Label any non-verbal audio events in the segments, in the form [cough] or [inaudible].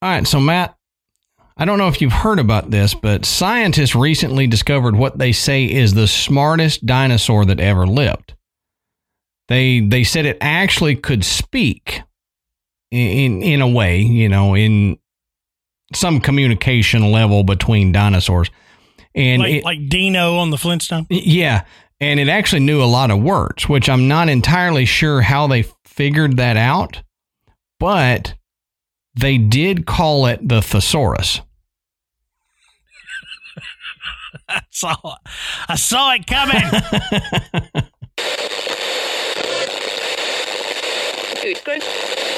All right, so Matt, I don't know if you've heard about this, but scientists recently discovered what they say is the smartest dinosaur that ever lived. They they said it actually could speak in in a way, you know, in some communication level between dinosaurs. And like, it, like Dino on the Flintstone. yeah, and it actually knew a lot of words, which I'm not entirely sure how they figured that out, but they did call it the thesaurus. [laughs] I saw it. I saw it coming. [laughs]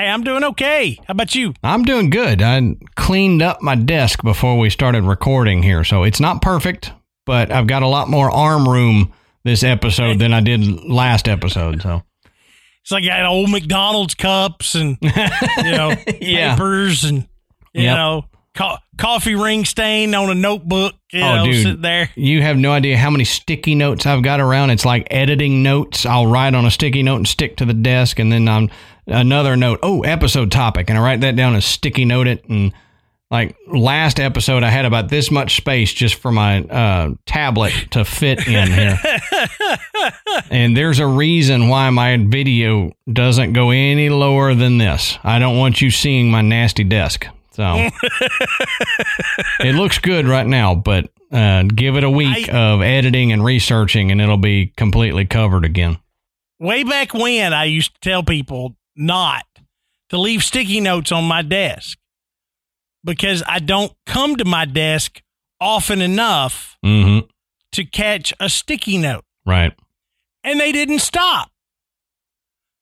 Hey, I'm doing okay. How about you? I'm doing good. I cleaned up my desk before we started recording here, so it's not perfect, but I've got a lot more arm room this episode than I did last episode. So It's like I got old McDonald's cups and you know [laughs] Yeah. papers and you Yep. know co- coffee ring stain on a notebook. You Oh, know, dude. sit there. you have no idea how many sticky notes I've got around. It's like editing notes. I'll write on a sticky note and stick to the desk, and then I'm another note. Oh, episode topic, and I write that down and sticky note it. And like last episode, I had about this much space just for my uh, tablet to fit in here. [laughs] and there's a reason why my video doesn't go any lower than this. I don't want you seeing my nasty desk. So it looks good right now, but uh, give it a week I- of editing and researching, and it'll be completely covered again. Way back when, I used to tell people not to leave sticky notes on my desk because I don't come to my desk often enough Mm-hmm. to catch a sticky note. Right. and they didn't stop.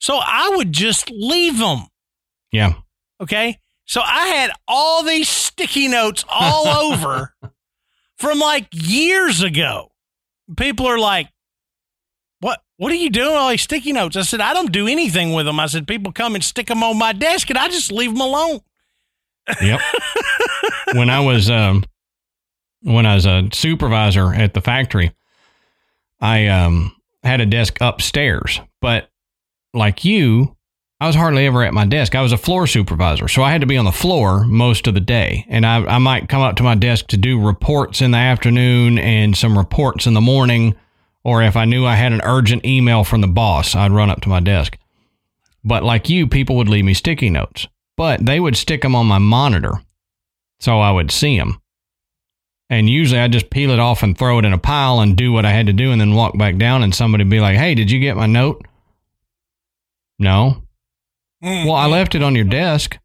So I would just leave them. Yeah. Okay. So I had all these sticky notes all [laughs] over from like years ago. People are like, what, what are you doing all these sticky notes? I said, I don't do anything with them. I said, people come and stick them on my desk and I just leave them alone. Yep. [laughs] when I was um, when I was a supervisor at the factory, I um had a desk upstairs, but like you, I was hardly ever at my desk. I was a floor supervisor, so I had to be on the floor most of the day, and I I might come up to my desk to do reports in the afternoon and some reports in the morning, or if I knew I had an urgent email from the boss, I'd run up to my desk. But like you, people would leave me sticky notes, but they would stick them on my monitor so I would see them. And usually I'd just peel it off and throw it in a pile and do what I had to do and then walk back down and somebody would be like, "Hey, did you get my note?" No. Mm-hmm. Well, I left it on your desk.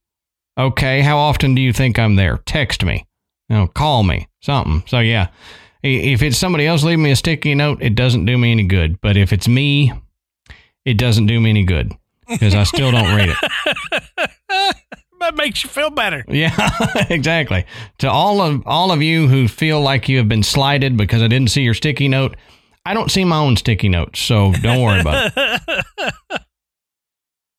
Okay, how often do you think I'm there? Text me. You know, call me. Something. So yeah. If it's somebody else leaving me a sticky note, it doesn't do me any good. But if it's me, it doesn't do me any good because I still don't read it. [laughs] That makes you feel better. Yeah, [laughs] exactly. To all of all of you who feel like you have been slighted because I didn't see your sticky note, I don't see my own sticky notes, so don't worry about it. [laughs]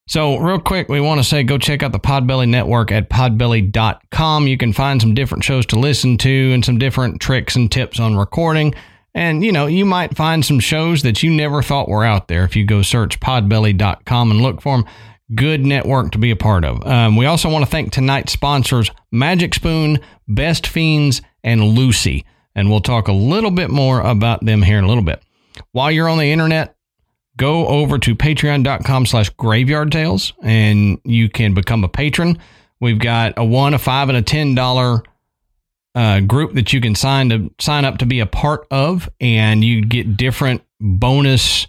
So, real quick, we want to say go check out the Podbelly Network at podbelly.com. You can find some different shows to listen to and some different tricks and tips on recording. And, you know, you might find some shows that you never thought were out there if you go search podbelly.com and look for them. Good network to be a part of. Um, we also want to thank tonight's sponsors Magic Spoon, Best Fiends, and Lucy. And we'll talk a little bit more about them here in a little bit. While you're on the internet, go over to patreon.com slash graveyard tales and you can become a patron. We've got a one, a five, and a ten dollar uh, group that you can sign to sign up to be a part of, and you get different bonus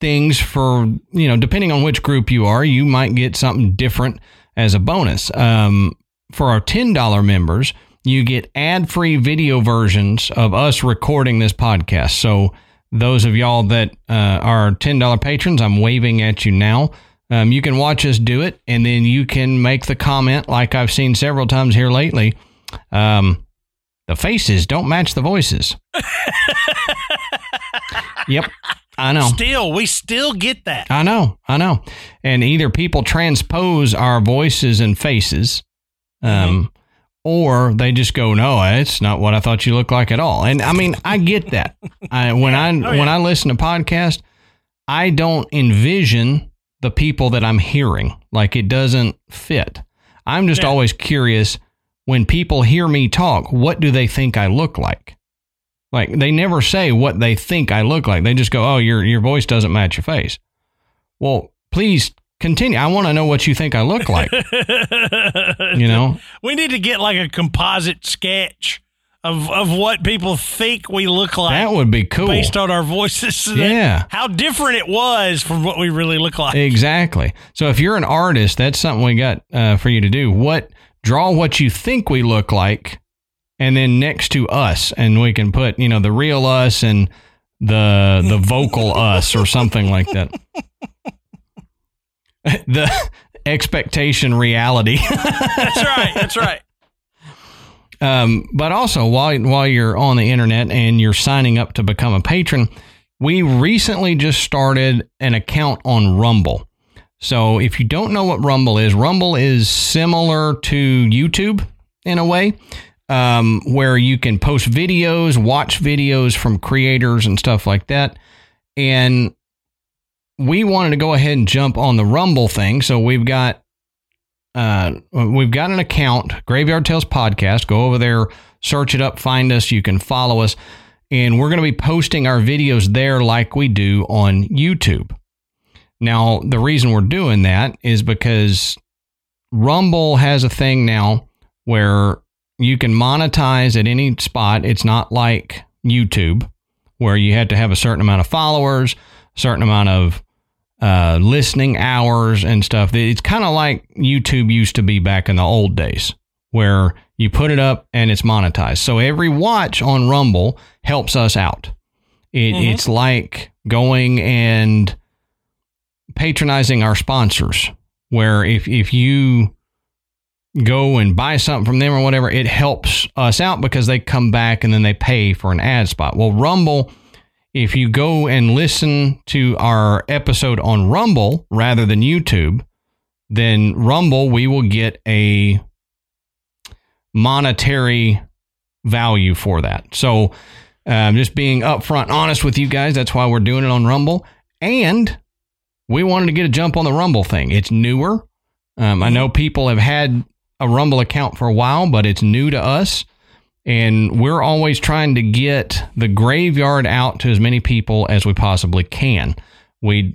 things for you know depending on which group you are. You might get something different as a bonus. Um, for our ten dollar members, you get ad free video versions of us recording this podcast. So those of y'all that uh, are $10 patrons, I'm waving at you now. Um, you can watch us do it, and then you can make the comment, like I've seen several times here lately. Um, the faces don't match the voices. [laughs] yep, I know. Still, we still get that. I know, I know. And either people transpose our voices and faces, um, mm-hmm or they just go, no, it's not what I thought you looked like at all. And I mean, I get that. [laughs] I, when I oh, yeah. when I listen to podcast, I don't envision the people that I'm hearing. Like it doesn't fit. I'm just yeah. always curious when people hear me talk, what do they think I look like? Like they never say what they think I look like. They just go, "Oh, your your voice doesn't match your face." Well, please continue. I want to know what you think I look like. [laughs] you know, we need to get like a composite sketch of of what people think we look like. That would be cool based on our voices. [laughs] So yeah, how different it was from what we really look like. Exactly. So if you're an artist, that's something we got uh, for you to do. What draw what you think we look like, and then next to us, and we can put you know the real us and the the vocal us or something like that. [laughs] [laughs] the expectation reality. [laughs] that's right. That's right. Um, but also while while you're on the internet and you're signing up to become a patron, we recently just started an account on Rumble. So if you don't know what Rumble is, Rumble is similar to YouTube in a way, um, where you can post videos, watch videos from creators and stuff like that. And we wanted to go ahead and jump on the Rumble thing. So we've got uh, we've got an account, Graveyard Tales Podcast. Go over there, search it up, find us. You can follow us, and we're going to be posting our videos there like we do on YouTube. Now, the reason we're doing that is because Rumble has a thing now where you can monetize at any spot. It's not like YouTube, where you had to have a certain amount of followers, a certain amount of uh, listening hours and stuff. It's kind of like YouTube used to be back in the old days, where you put it up and it's monetized. So every watch on Rumble helps us out. It, mm-hmm. It's like going and patronizing our sponsors, where if, if you go and buy something from them or whatever, it helps us out because they come back and then they pay for an ad spot. Well, Rumble if you go and listen to our episode on Rumble rather than YouTube, then Rumble, we will get a monetary value for that. So, um, just being upfront honest with you guys, that's why we're doing it on Rumble. And we wanted to get a jump on the Rumble thing. It's newer. Um, I know people have had a Rumble account for a while, but it's new to us. And we're always trying to get the graveyard out to as many people as we possibly can. We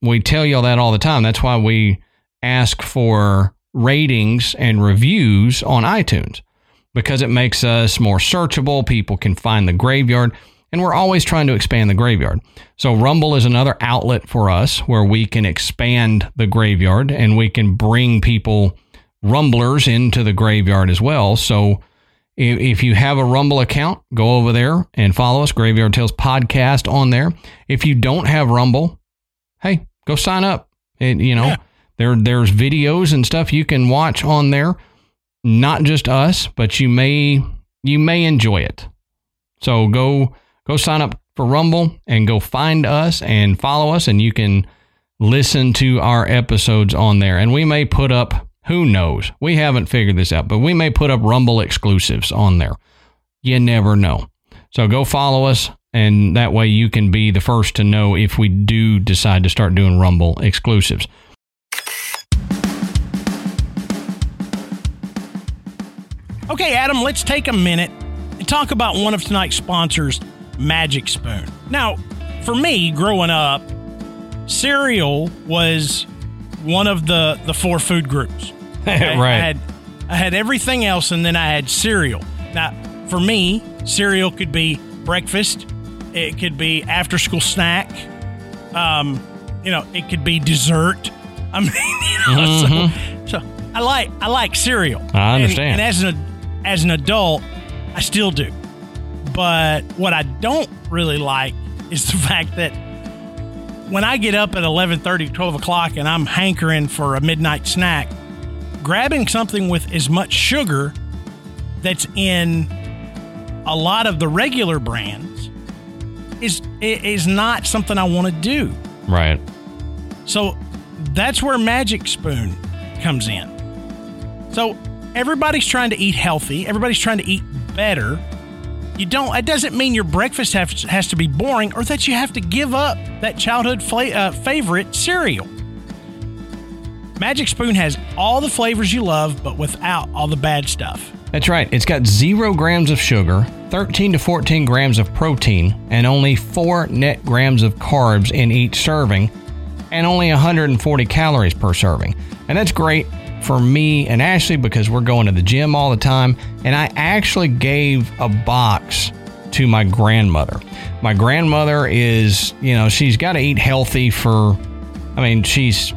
we tell y'all that all the time. That's why we ask for ratings and reviews on iTunes because it makes us more searchable. People can find the graveyard, and we're always trying to expand the graveyard. So, Rumble is another outlet for us where we can expand the graveyard and we can bring people, rumblers, into the graveyard as well. So, if you have a Rumble account, go over there and follow us, Graveyard Tales Podcast on there. If you don't have Rumble, hey, go sign up. And, you know, yeah. there there's videos and stuff you can watch on there. Not just us, but you may you may enjoy it. So go go sign up for Rumble and go find us and follow us, and you can listen to our episodes on there. And we may put up, who knows? We haven't figured this out, but we may put up Rumble exclusives on there. You never know. So go follow us, and that way you can be the first to know if we do decide to start doing Rumble exclusives. Okay, Adam, let's take a minute and talk about one of tonight's sponsors, Magic Spoon. Now, for me, growing up, cereal was one of the, the four food groups. [laughs] Okay? Right. I had, I had everything else, and then I had cereal. Now, for me, cereal could be breakfast, it could be after school snack, um, you know, it could be dessert. I [laughs] mean, you know, so, so I like I like cereal. Mm-hmm. I And- understand. And, as an as an adult, I still do. But what I don't really like is the [laughs] fact that when I get up at 11:30, 12 o'clock, and I'm hankering for a midnight snack, grabbing something with as much sugar that's in a lot of the regular brands is is not something I want to do. Right. So that's where Magic Spoon comes in. So everybody's trying to eat healthy, everybody's trying to eat better. You don't, it doesn't mean your breakfast has, has to be boring or that you have to give up that childhood fla- uh, favorite cereal. Magic Spoon has all the flavors you love, but without all the bad stuff. That's right. It's got zero grams of sugar, 13 to 14 grams of protein, and only four net grams of carbs in each serving, and only 140 calories per serving. And that's great for me and Ashley because we're going to the gym all the time. And I actually gave a box to my grandmother. My grandmother is, you know, she's got to eat healthy for, I mean, she's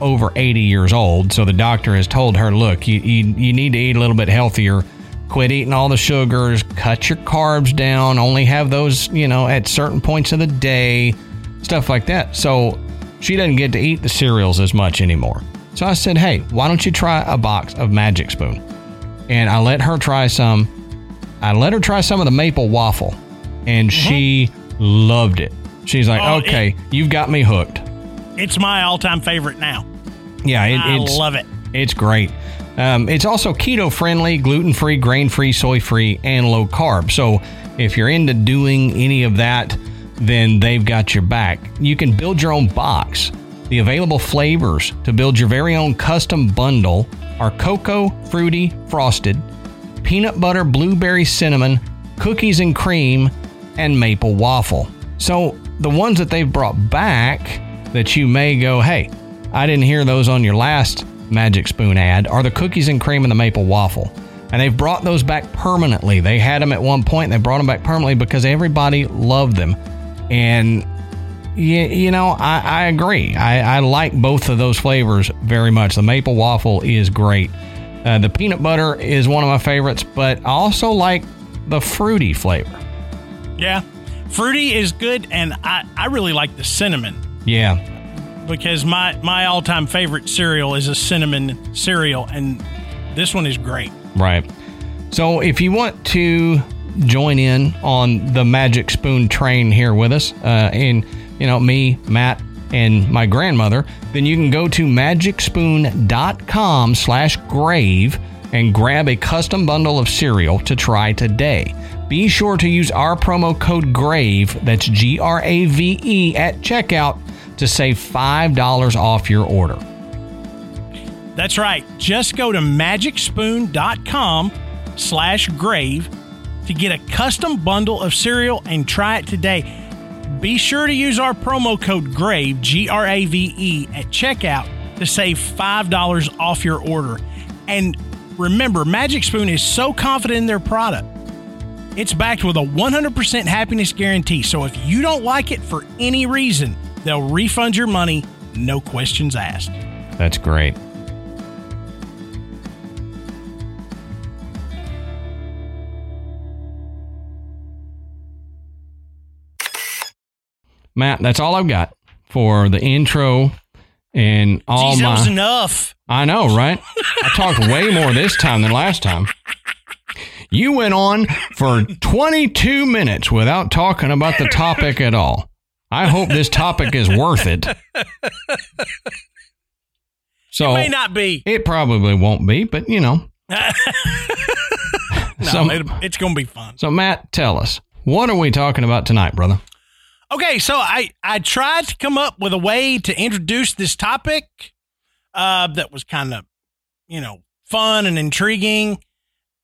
over 80 years old. So the doctor has told her, look, you, you, you need to eat a little bit healthier. Quit eating all the sugars, cut your carbs down, only have those, you know, at certain points of the day, stuff like that. So she doesn't get to eat the cereals as much anymore. So I said, hey, why don't you try a box of Magic Spoon? And I let her try some. I let her try some of the maple waffle, and she loved it. She's like, Oh, okay, you've got me hooked. It's my all time favorite now. Yeah, it, I it's love it. it's great. Um, it's also keto friendly, gluten free, grain free, soy free, and low carb. So if you're into doing any of that, then they've got your back. You can build your own box. The available flavors to build your very own custom bundle are cocoa, fruity, frosted, peanut butter, blueberry, cinnamon, cookies and cream, and maple waffle. So the ones that they've brought back that you may go, hey, I didn't hear those on your last Magic Spoon ad are the cookies and cream and the maple waffle. And they've brought those back permanently. They had them at one point, they brought them back permanently because everybody loved them. And you, you know, I, I agree. I, I like both of those flavors very much. The maple waffle is great. Uh, the peanut butter is one of my favorites, but I also like the fruity flavor. Yeah. Fruity is good, and I, I really like the cinnamon. Yeah, because my my all time favorite cereal is a cinnamon cereal, and this one is great. right. So if you want to join in on the Magic Spoon train here with us, uh, and you know me, Matt, and my grandmother, then you can go to magicspoon.com slash grave and grab a custom bundle of cereal to try today. Be sure to use our promo code GRAVE, that's G R A V E, at checkout to save $5 off your order. That's right. Just go to magicspoon.com slash grave to get a custom bundle of cereal and try it today. Be sure to use our promo code GRAVE, G R A V E, at checkout to save $5 off your order. And remember, Magic Spoon is so confident in their product. It's backed with a 100% happiness guarantee. So if you don't like it for any reason, they'll refund your money, no questions asked. That's great. Matt, that's all I've got for the intro and all Jeez, my. enough. I know, right? I talked way more this time than last time. You went on for 22 minutes without talking about the topic at all. I hope this topic is worth it. So it May not be. it probably won't be, but you know. [laughs] no, So- it, it's going to be fun. So Matt, tell us what are we talking about tonight, brother? Okay, so I I tried to come up with a way to introduce this topic uh, that was kind of you know fun and intriguing,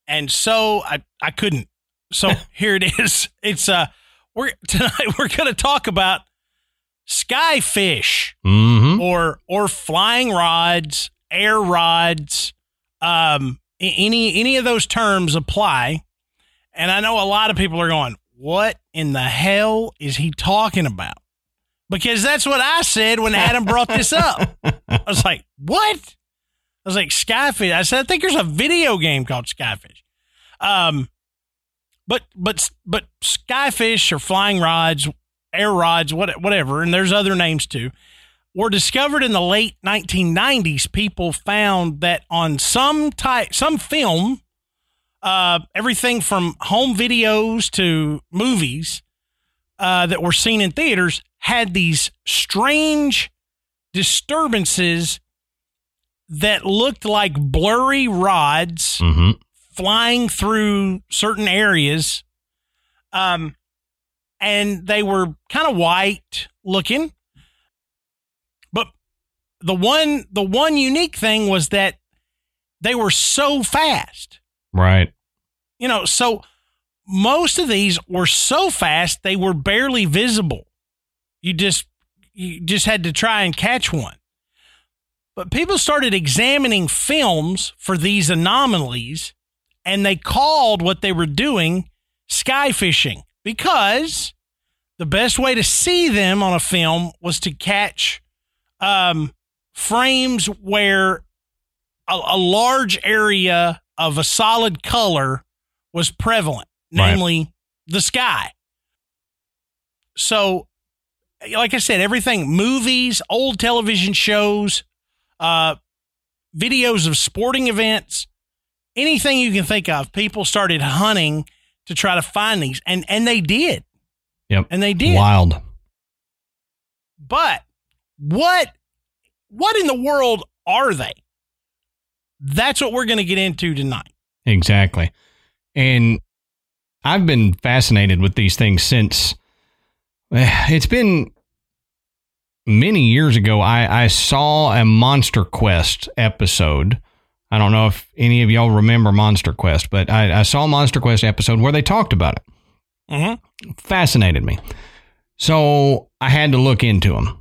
and so I I couldn't. So [laughs] here it is. It's uh we're [laughs] tonight we're going to talk about skyfish Mm-hmm. or or flying rods, air rods, um, any any of those terms apply. And I know a lot of people are going, "What in the hell is he talking about?" Because that's what I said when Adam brought this up. I was like, "What?" I was like, "Skyfish." I said, "I think there's a video game called Skyfish." Um, but but but skyfish or flying rods, air rods, what, whatever, and there's other names too were discovered in the late 1990s. People found that on some type, some film, uh, everything from home videos to movies uh, that were seen in theaters had these strange disturbances that looked like blurry rods Mm-hmm. flying through certain areas. Um, and they were kind of white looking. But the one the one unique thing was that they were so fast. Right. You know, so most of these were so fast they were barely visible. You just you just had to try and catch one. But people started examining films for these anomalies and they called what they were doing sky fishing because the best way to see them on a film was to catch um, frames where a, a large area of a solid color was prevalent, Right. namely the sky. So, like I said, everything movies, old television shows, uh, videos of sporting events, anything you can think of, people started hunting to try to find these, and and they did. Yep. And they did. Wild. But what what in the world are they? That's what we're going to get into tonight. Exactly. And I've been fascinated with these things since eh, it's been many years ago. I, I saw a Monster Quest episode. I don't know if any of y'all remember Monster Quest, but I, I saw a Monster Quest episode where they talked about it. Mm-hmm. Fascinated me. So I had to look into them.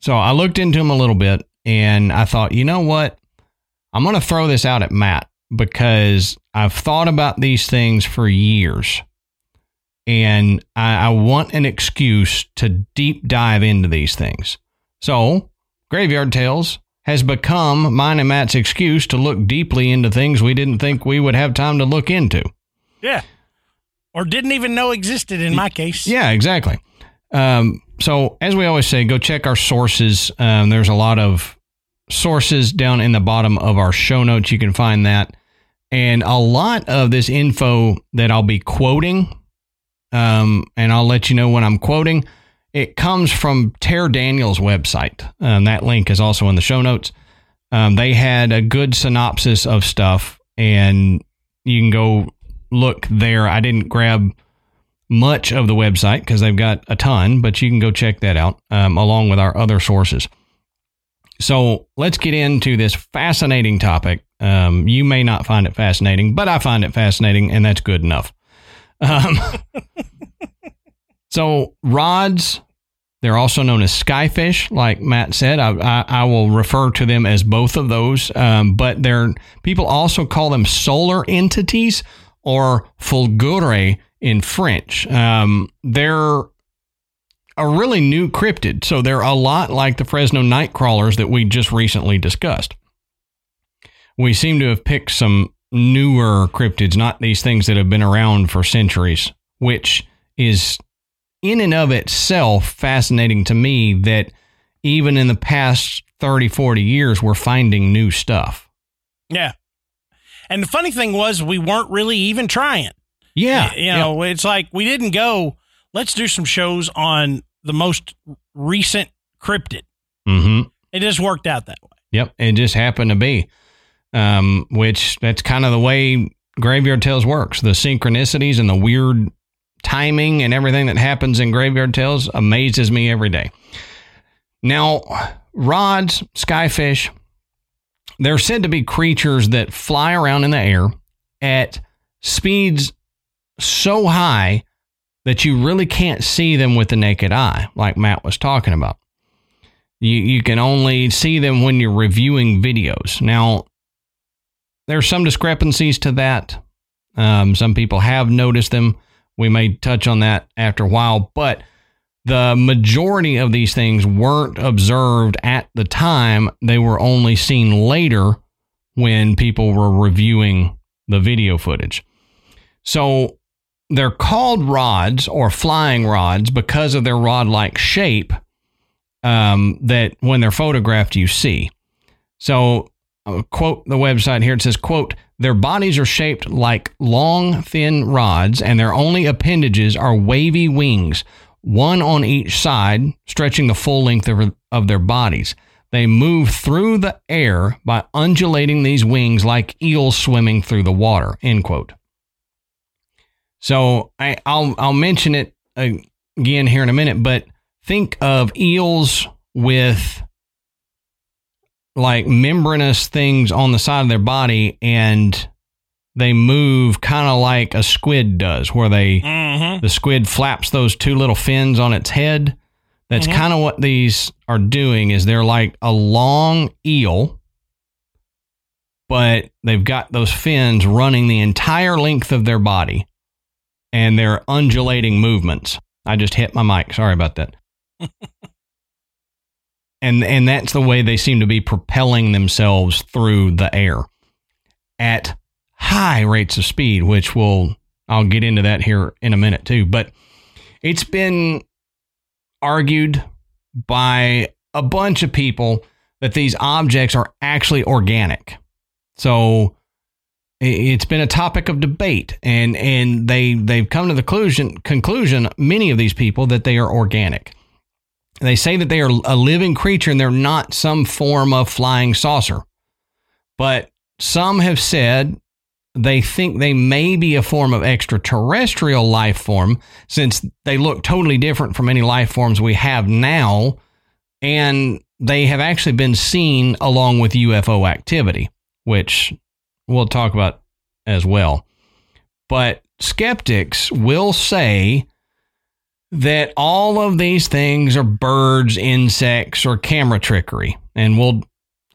So I looked into them a little bit and I thought, you know what? I'm going to throw this out at Matt because I've thought about these things for years and I, I want an excuse to deep dive into these things. So, Graveyard Tales has become mine and Matt's excuse to look deeply into things we didn't think we would have time to look into. Yeah. Or didn't even know existed in my case. Yeah, exactly. Um, so, as we always say, go check our sources. Um, there's a lot of sources down in the bottom of our show notes. You can find that. And a lot of this info that I'll be quoting, um, and I'll let you know when I'm quoting, it comes from Tare Daniels' website. Um, that link is also in the show notes. Um, they had a good synopsis of stuff, and you can go look there. I didn't grab much of the website because they've got a ton, but you can go check that out um, along with our other sources. So let's get into this fascinating topic. Um, you may not find it fascinating, but I find it fascinating, and that's good enough. Um, [laughs] so rods, they're also known as skyfish, like Matt said. I, I, I will refer to them as both of those, um, but they're people also call them solar entities or fulgure in French. Um, they're a really new cryptid, so they're a lot like the Fresno night crawlers that we just recently discussed. We seem to have picked some newer cryptids, not these things that have been around for centuries, which is in and of itself fascinating to me that even in the past 30, 40 years, we're finding new stuff. Yeah. And the funny thing was, we weren't really even trying. Yeah. You know, it's like we didn't go, let's do some shows on the most recent cryptid. Mm-hmm. It just worked out that way. Yep, it just happened to be. Um, which that's kind of the way Graveyard Tales works. The synchronicities and the weird timing and everything that happens in Graveyard Tales amazes me every day. Now, rods, skyfish, they're said to be creatures that fly around in the air at speeds so high that you really can't see them with the naked eye, like Matt was talking about. You, you can only see them when you're reviewing videos. Now, there's some discrepancies to that. Um, some people have noticed them. We may touch on that after a while, but the majority of these things weren't observed at the time. They were only seen later when people were reviewing the video footage. So they're called rods or flying rods because of their rod like shape um, that when they're photographed, you see. So, uh, quote the website here it says, quote, their bodies are shaped like long, thin rods, and their only appendages are wavy wings, one on each side, stretching the full length of, of their bodies. They move through the air by undulating these wings like eels swimming through the water. End quote. So I, I'll I'll mention it again here in a minute, but think of eels with like membranous things on the side of their body and they move kind of like a squid does where they Mm-hmm. the squid flaps those two little fins on its head that's Mhm. kind of what these are doing is they're like a long eel but they've got those fins running the entire length of their body and they're undulating movements. I just hit my mic. Sorry about that. [laughs] And and that's the way they seem to be propelling themselves through the air at high rates of speed which will I'll get into that here in a minute too. But it's been argued by a bunch of people that these objects are actually organic. So it's been a topic of debate and and they they've come to the conclusion conclusion many of these people that they are organic they say that they are a living creature and they're not some form of flying saucer. But some have said they think they may be a form of extraterrestrial life form since they look totally different from any life forms we have now. And they have actually been seen along with UFO activity, which we'll talk about as well. But skeptics will say that all of these things are birds, insects, or camera trickery. And we'll,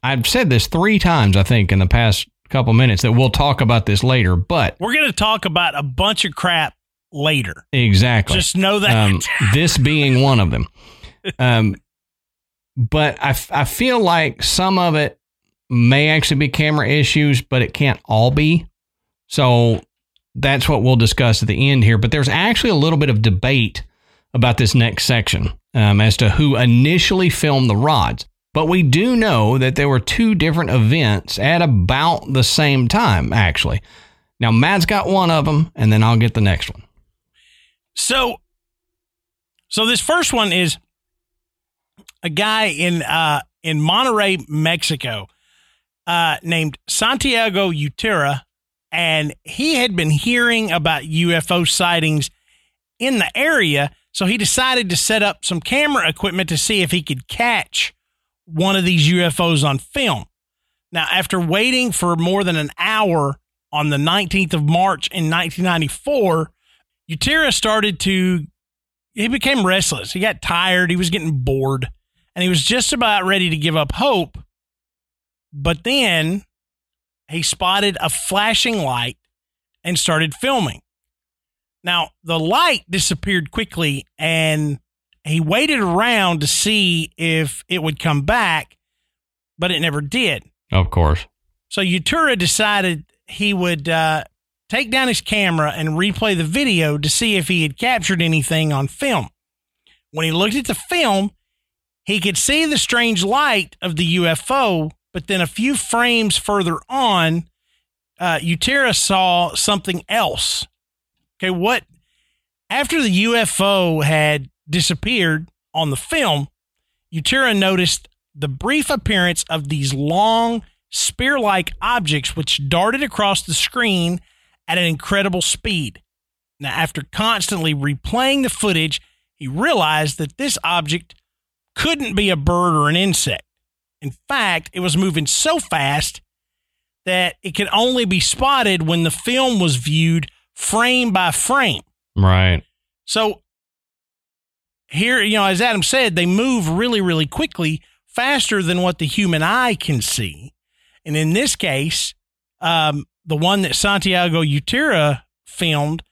I've said this three times, I think, in the past couple minutes that we'll talk about this later, but We're going to talk about a bunch of crap later. exactly. Just know that. um, this being one of them. [laughs] Um, but I, I feel like some of it may actually be camera issues, but it can't all be. So that's what we'll discuss at the end here. But there's actually a little bit of debate about this next section um, as to who initially filmed the rods. But we do know that there were two different events at about the same time, actually. Now, Matt's got one of them, and then I'll get the next one. So, so this first one is a guy in uh, in Monterrey, Mexico, uh, named Santiago Utera, and he had been hearing about UFO sightings in the area, so he decided to set up some camera equipment to see if he could catch one of these UFOs on film. Now, after waiting for more than an hour on the 19th of March in 1994, Utera started to, he became restless. He got tired. He was getting bored and he was just about ready to give up hope. But then he spotted a flashing light and started filming. Now, the light disappeared quickly and he waited around to see if it would come back, but it never did. Of course. So Utura decided he would uh, take down his camera and replay the video to see if he had captured anything on film. When he looked at the film, he could see the strange light of the UFO, but then a few frames further on, uh, Utera saw something else. Okay, what? After the UFO had disappeared, on the film, Utura noticed the brief appearance of these long, spear like objects which darted across the screen at an incredible speed. Now, after constantly replaying the footage, he realized that this object couldn't be a bird or an insect. In fact, it was moving so fast that it could only be spotted when the film was viewed frame by frame. Right. So here, you know, as Adam said, they move really, really quickly, faster than what the human eye can see. And in this case, um, the one that Santiago Utrera filmed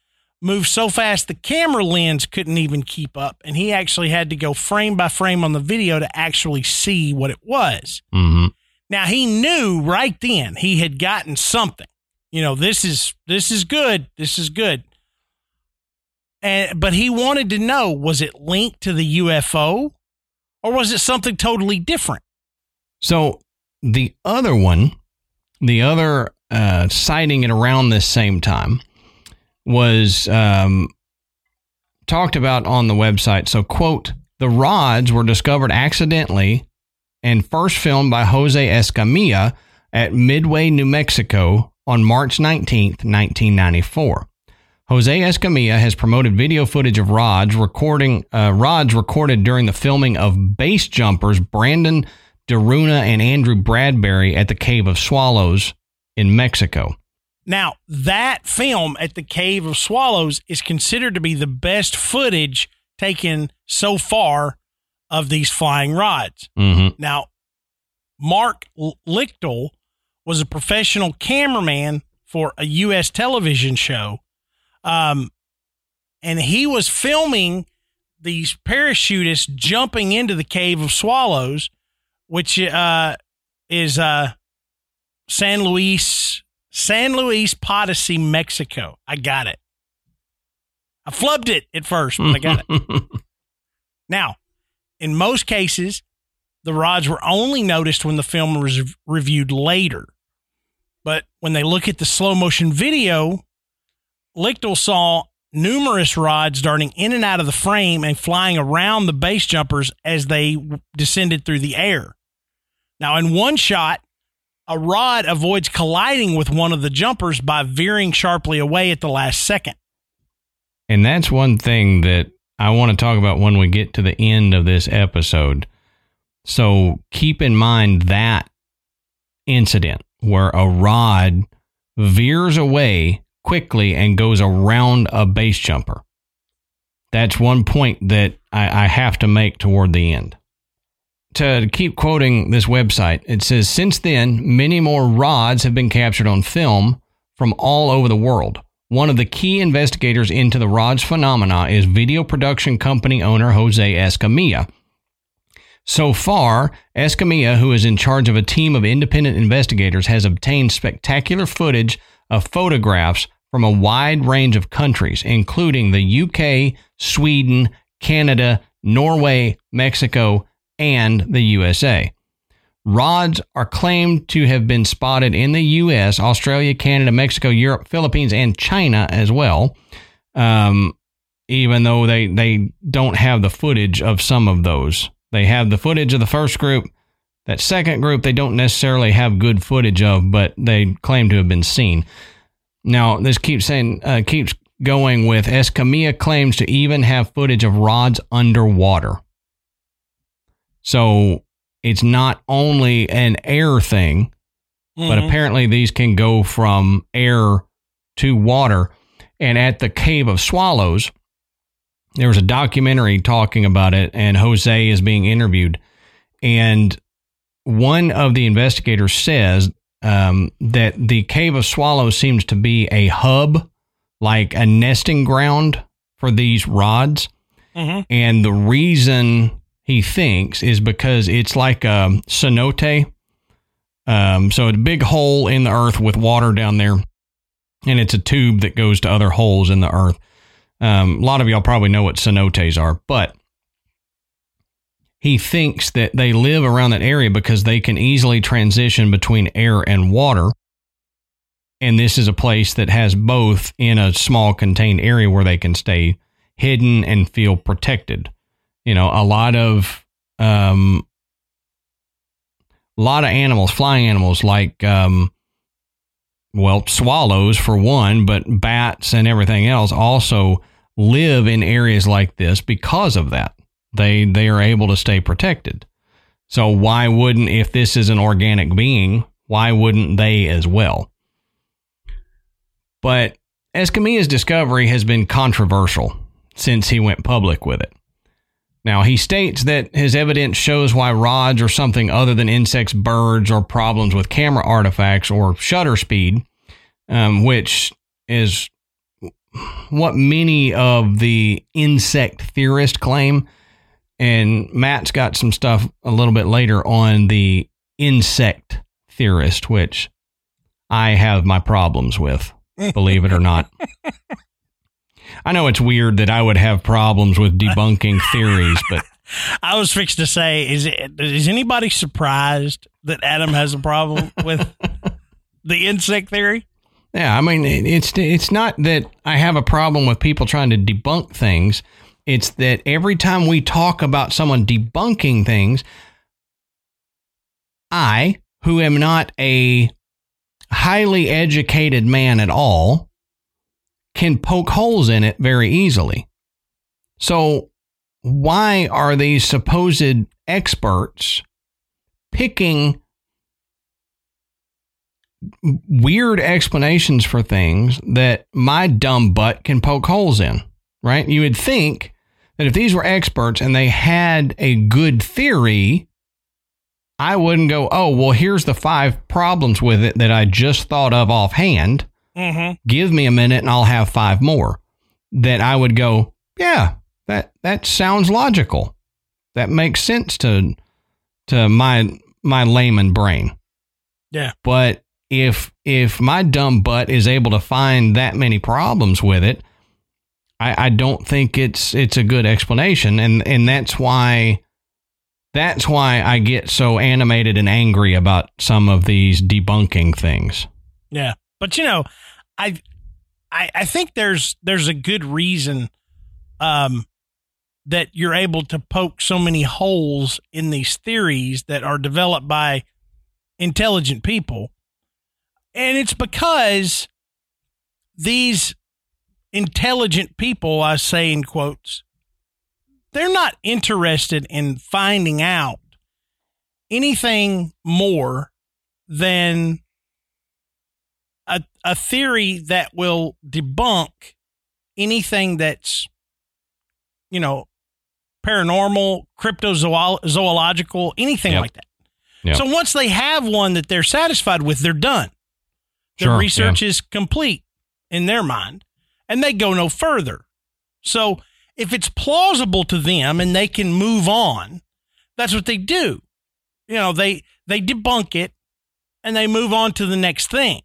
moved so fast the camera lens couldn't even keep up, and he actually had to go frame by frame on the video to actually see what it was. Mm-hmm. Now he knew right then he had gotten something. You know, this is this is good. This is good. And but he wanted to know was it linked to the UFO or was it something totally different? So the other one, the other uh, sighting at around this same time was um, talked about on the website. So, quote, the rods were discovered accidentally and first filmed by Jose Escamilla at Midway, New Mexico on March 19th, 1994. Jose Escamilla has promoted video footage of rods recording uh, rods recorded during the filming of base jumpers Brandon Daruna and Andrew Bradbury at the Cave of Swallows in Mexico. Now, that film at the Cave of Swallows is considered to be the best footage taken so far of these flying rods. Mm-hmm. Now, Mark Lichtel was a professional cameraman for a U.S. television show. Um, and he was filming these parachutists jumping into the Cave of Swallows, which uh, is uh, San Luis, San Luis Potosi, Mexico. I got it. I flubbed it at first, but I got it. [laughs] now, in most cases, the rods were only noticed when the film was reviewed later. But when they look at the slow motion video, Lichtel saw numerous rods darting in and out of the frame and flying around the base jumpers as they descended through the air. Now, in one shot, a rod avoids colliding with one of the jumpers by veering sharply away at the last second. And that's one thing that I want to talk about when we get to the end of this episode. So keep in mind that incident where a rod veers away quickly and goes around a base jumper. That's one point that I, I have to make toward the end. To keep quoting this website, it says Since then, many more rods have been captured on film from all over the world. One of the key investigators into the rods phenomena is video production company owner Jose Escamilla. So far, Escamilla, who is in charge of a team of independent investigators, has obtained spectacular footage of photographs from a wide range of countries, including the UK, Sweden, Canada, Norway, Mexico, and the USA. Rods are claimed to have been spotted in the U.S., Australia, Canada, Mexico, Europe, Philippines, and China as well. Um, even though they they don't have the footage of some of those, they have the footage of the first group. That second group they don't necessarily have good footage of, but they claim to have been seen. Now this keeps saying uh, keeps going with Escamilla claims to even have footage of rods underwater. So it's not only an air thing, mm-hmm. but apparently these can go from air to water. And at the Cave of Swallows, there was a documentary talking about it, and Jose is being interviewed. And one of the investigators says um, that the Cave of Swallows seems to be a hub, like a nesting ground for these rods. Mm-hmm. And the reason he thinks is because it's like a cenote. Um, so a big hole in the earth with water down there, and it's a tube that goes to other holes in the earth. Um, a lot of y'all probably know what cenotes are, but he thinks that they live around that area because they can easily transition between air and water. And this is a place that has both in a small contained area where they can stay hidden and feel protected. You know, a lot of um, a lot of animals, flying animals like um, well, swallows for one, but bats and everything else also live in areas like this because of that. They they are able to stay protected. So why wouldn't if this is an organic being, why wouldn't they as well? But Escamilla's discovery has been controversial since he went public with it. Now, he states that his evidence shows why rods or something other than insects, birds, or problems with camera artifacts or shutter speed, um, which is what many of the insect theorists claim. And Matt's got some stuff a little bit later on the insect theorist, which I have my problems with, believe it or not. [laughs] I know it's weird that I would have problems with debunking [laughs] theories, but I was fixed to say, is it, is anybody surprised that Adam has a problem with [laughs] the insect theory? Yeah, I mean it's it's not that I have a problem with people trying to debunk things. It's that every time we talk about someone debunking things, I, who am not a highly educated man at all, can poke holes in it very easily. So, why are these supposed experts picking weird explanations for things that my dumb butt can poke holes in? Right? You would think that if these were experts and they had a good theory, I wouldn't go, oh, well, here's the five problems with it that I just thought of offhand. Mm-hmm. Give me a minute and I'll have five more. That I would go, yeah, that that sounds logical. That makes sense to to my my layman brain. Yeah. But if if my dumb butt is able to find that many problems with it, I, I don't think it's it's a good explanation. And and that's why that's why I get so animated and angry about some of these debunking things. Yeah. But you know, I I I think there's there's a good reason um that you're able to poke so many holes in these theories that are developed by intelligent people. And it's because these intelligent people, I say in quotes, they're not interested in finding out anything more than a, theory that will debunk anything that's, you know, paranormal, cryptozoological, anything Yep. like that. Yep. So once they have one that they're satisfied with, they're done. The Sure, research is complete in their mind, and they go no further. So if it's plausible to them and they can move on, that's what they do. You know, they they debunk it and they move on to the next thing.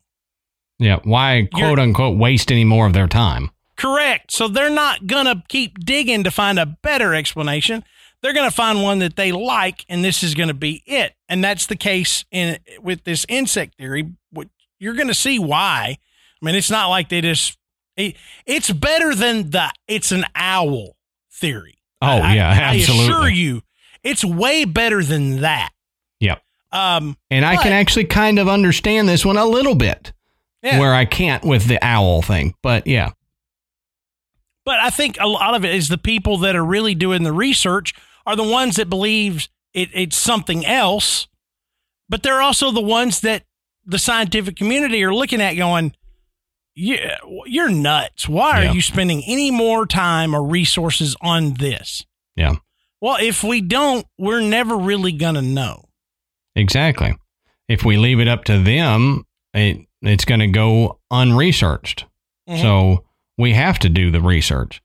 Yeah. Why You're- quote unquote waste any more of their time? Correct. So they're not going to keep digging to find a better explanation. They're going to find one that they like, and this is going to be it. And that's the case in with this insect theory. What- You're going to see why. I mean, it's not like they just. It, it's better than the it's an owl theory. Oh, I- yeah, absolutely. I assure you, it's way better than that. Yep. Um, And I can actually kind of understand this one a little bit, yeah. where I can't with the owl thing. But yeah, But I think a lot of it is the people that are really doing the research are the ones that believe it, it's something else. But they're also the ones that the scientific community are looking at going, yeah, you're nuts. Why are Yeah. you spending any more time or resources on this? Yeah. Well, if we don't, we're never really going to know. exactly. If we leave it up to them, it it's going to go unresearched. Mhm. So we have to do the research.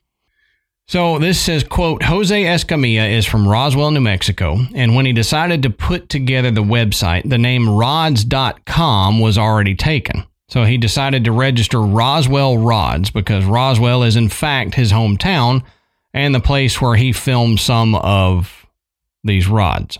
So this says, quote, Jose Escamilla is from Roswell, New Mexico, and when he decided to put together the website, the name rods.com was already taken. So he decided to register Roswell Rods because Roswell is in fact his hometown and the place where he filmed some of these rods.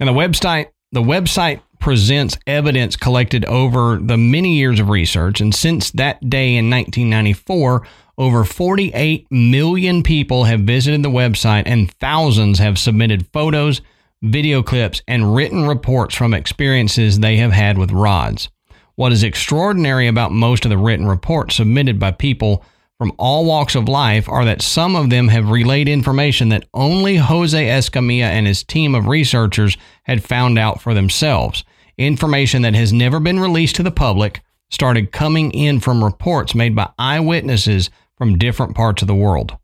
And the website the website presents evidence collected over the many years of research and since that day in 1994 Over 48 million people have visited the website, and thousands have submitted photos, video clips, and written reports from experiences they have had with rods. What is extraordinary about most of the written reports submitted by people from all walks of life are that some of them have relayed information that only Jose Escamilla and his team of researchers had found out for themselves. Information that has never been released to the public started coming in from reports made by eyewitnesses from different parts of the world.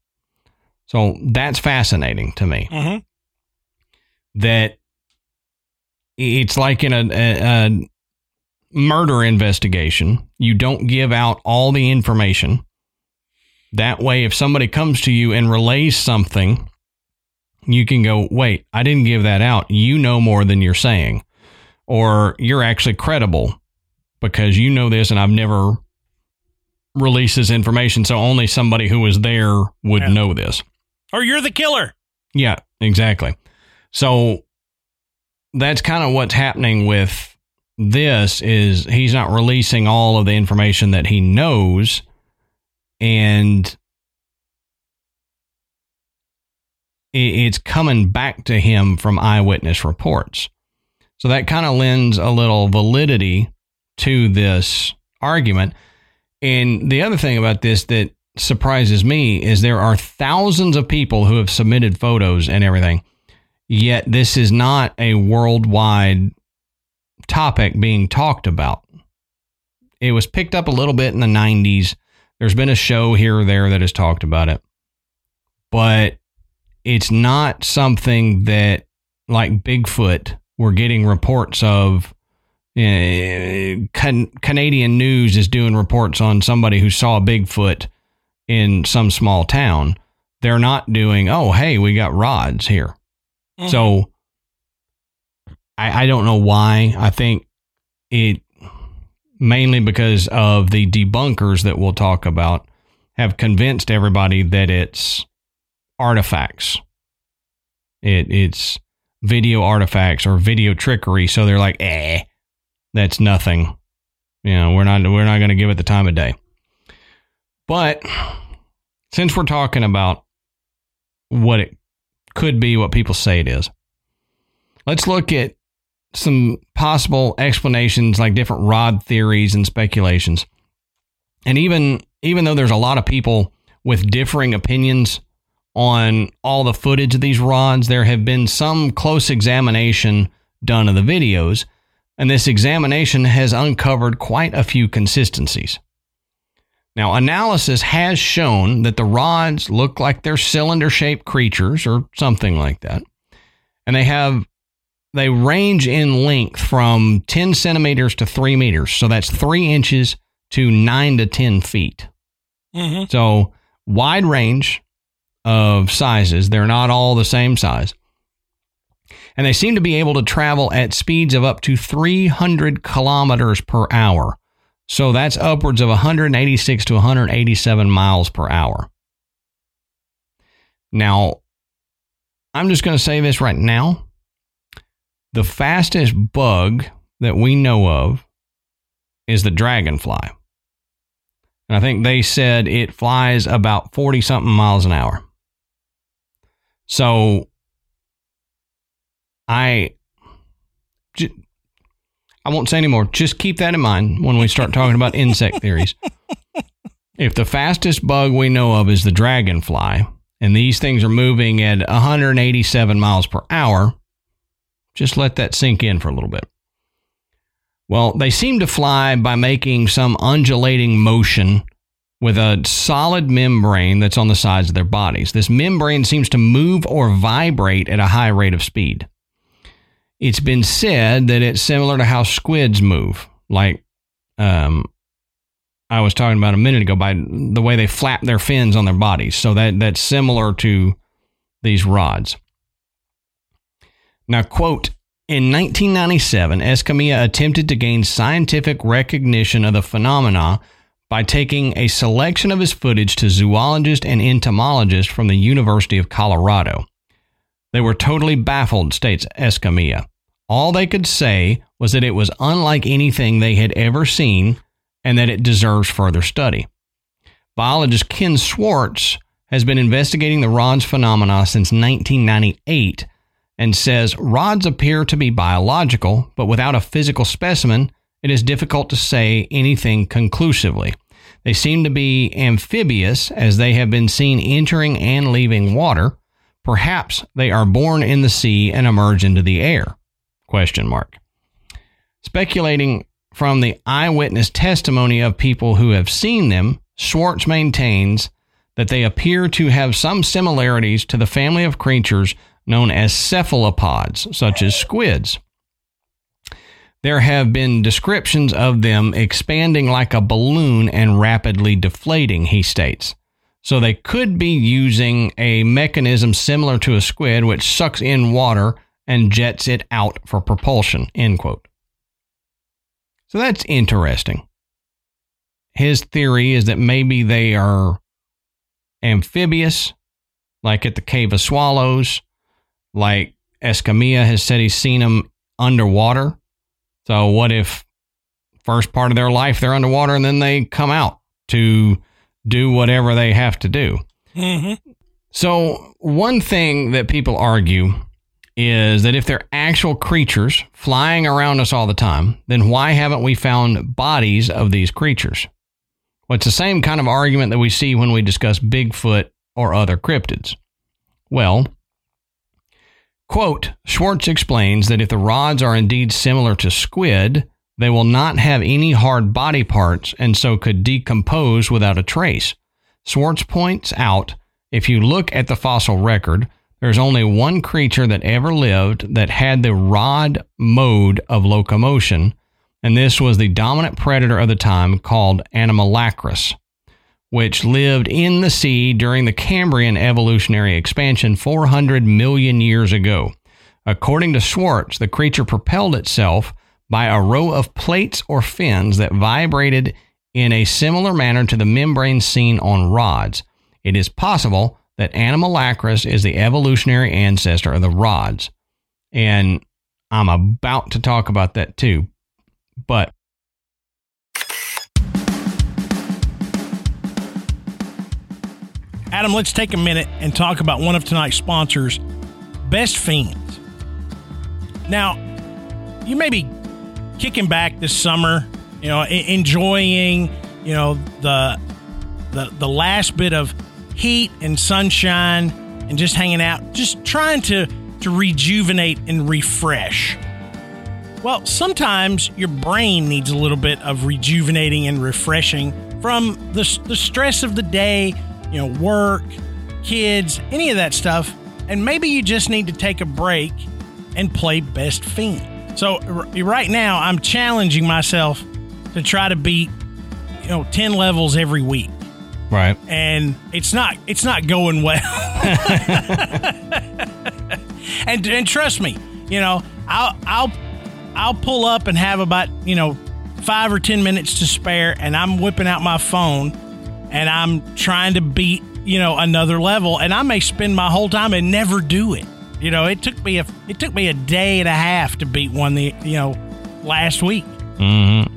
So that's fascinating to me. Mm-hmm. That it's like in a, a, a murder investigation, you don't give out all the information. That way, if somebody comes to you and relays something, you can go, wait, I didn't give that out. You know more than you're saying. Or you're actually credible because you know this and I've never released this information. So only somebody who was there would Yeah. know this. Or you're the killer. Yeah, exactly. So that's kind of what's happening with this is he's not releasing all of the information that he knows and it's coming back to him from eyewitness reports. So that kind of lends a little validity to this argument. And the other thing about this that surprises me is there are thousands of people who have submitted photos and everything, yet this is not a worldwide topic being talked about. It was picked up a little bit in the 90s. There's been a show here or there that has talked about it, but it's not something that, like Bigfoot, we're getting reports of uh, can, Canadian news is doing reports on somebody who saw Bigfoot in some small town. They're not doing, oh, hey, we got rods here. Mhm. So I, I don't know why. I think it mainly because of the debunkers that we'll talk about have convinced everybody that it's artifacts. It it's video artifacts or video trickery. So they're like, eh, that's nothing. You know, we're not we're not going to give it the time of day. But since we're talking about what it could be, what people say it is, let's look at some possible explanations, like different rod theories and speculations. And even even though there's a lot of people with differing opinions on all the footage of these rods, there have been some close examination done of the videos, and this examination has uncovered quite a few consistencies. Now, analysis has shown that the rods look like they're cylinder shaped creatures or something like that. And they have, they range in length from 10 centimeters to 3 meters. So that's 3 inches to 9 to 10 feet. Mhm. So wide range of sizes. They're not all the same size. And they seem to be able to travel at speeds of up to 300 kilometers per hour. So that's upwards of 186 to 187 miles per hour. Now, I'm just going to say this right now. The fastest bug that we know of is the dragonfly. And I think they said it flies about 40 something miles an hour. So I j- I won't say anymore. Just keep that in mind when we start talking about insect [laughs] theories. If the fastest bug we know of is the dragonfly, and these things are moving at 187 miles per hour, just let that sink in for a little bit. Well, they seem to fly by making some undulating motion with a solid membrane that's on the sides of their bodies. This membrane seems to move or vibrate at a high rate of speed. It's been said that it's similar to how squids move, like um, I was talking about a minute ago, by the way they flap their fins on their bodies. So that that's similar to these rods. Now, quote, in 1997, Escamilla attempted to gain scientific recognition of the phenomena by taking a selection of his footage to zoologists and entomologists from the University of Colorado. They were totally baffled, states Escamilla. All they could say was that it was unlike anything they had ever seen and that it deserves further study. biologist Ken Schwartz has been investigating the rods phenomena since 1998 and says rods appear to be biological, but without a physical specimen, it is difficult to say anything conclusively. They seem to be amphibious as they have been seen entering and leaving water. Perhaps they are born in the sea and emerge into the air. Question mark. Speculating from the eyewitness testimony of people who have seen them, Schwartz maintains that they appear to have some similarities to the family of creatures known as cephalopods, such as squids. There have been descriptions of them expanding like a balloon and rapidly deflating, he states. So they could be using a mechanism similar to a squid, which sucks in water and jets it out for propulsion. End quote. So that's interesting. His theory is that maybe they are amphibious, like at the Cave of Swallows, like Escamilla has said he's seen them underwater. So what if first part of their life they're underwater and then they come out to do whatever they have to do? Mm-hmm. So one thing that people argue is that if they're actual creatures flying around us all the time, then why haven't we found bodies of these creatures? Well, it's the same kind of argument that we see when we discuss Bigfoot or other cryptids. Well, quote, Schwartz explains that if the rods are indeed similar to squid, they will not have any hard body parts and so could decompose without a trace. Schwartz points out if you look at the fossil record, there's only one creature that ever lived that had the rod mode of locomotion, and this was the dominant predator of the time called Anomalacris, which lived in the sea during the Cambrian evolutionary expansion 400 million years ago. According to Schwartz, the creature propelled itself by a row of plates or fins that vibrated in a similar manner to the membrane seen on rods. It is possible that Animalacris is the evolutionary ancestor of the rods. And I'm about to talk about that too. But Adam, let's take a minute and talk about one of tonight's sponsors, Best Fiends. Now, you may be kicking back this summer, you know, enjoying, you know, the the the last bit of heat and sunshine and just hanging out, just trying to to rejuvenate and refresh. Well, sometimes your brain needs a little bit of rejuvenating and refreshing from the, the stress of the day, you know, work, kids, any of that stuff. And maybe you just need to take a break and play Best Fiend. So, right now, I'm challenging myself to try to beat, you know, 10 levels every week. Right. And it's not it's not going well. [laughs] and and trust me, you know, I'll I'll I'll pull up and have about, you know, 5 or 10 minutes to spare and I'm whipping out my phone and I'm trying to beat, you know, another level and I may spend my whole time and never do it. You know, it took me a it took me a day and a half to beat one the, you know, last week. Mhm.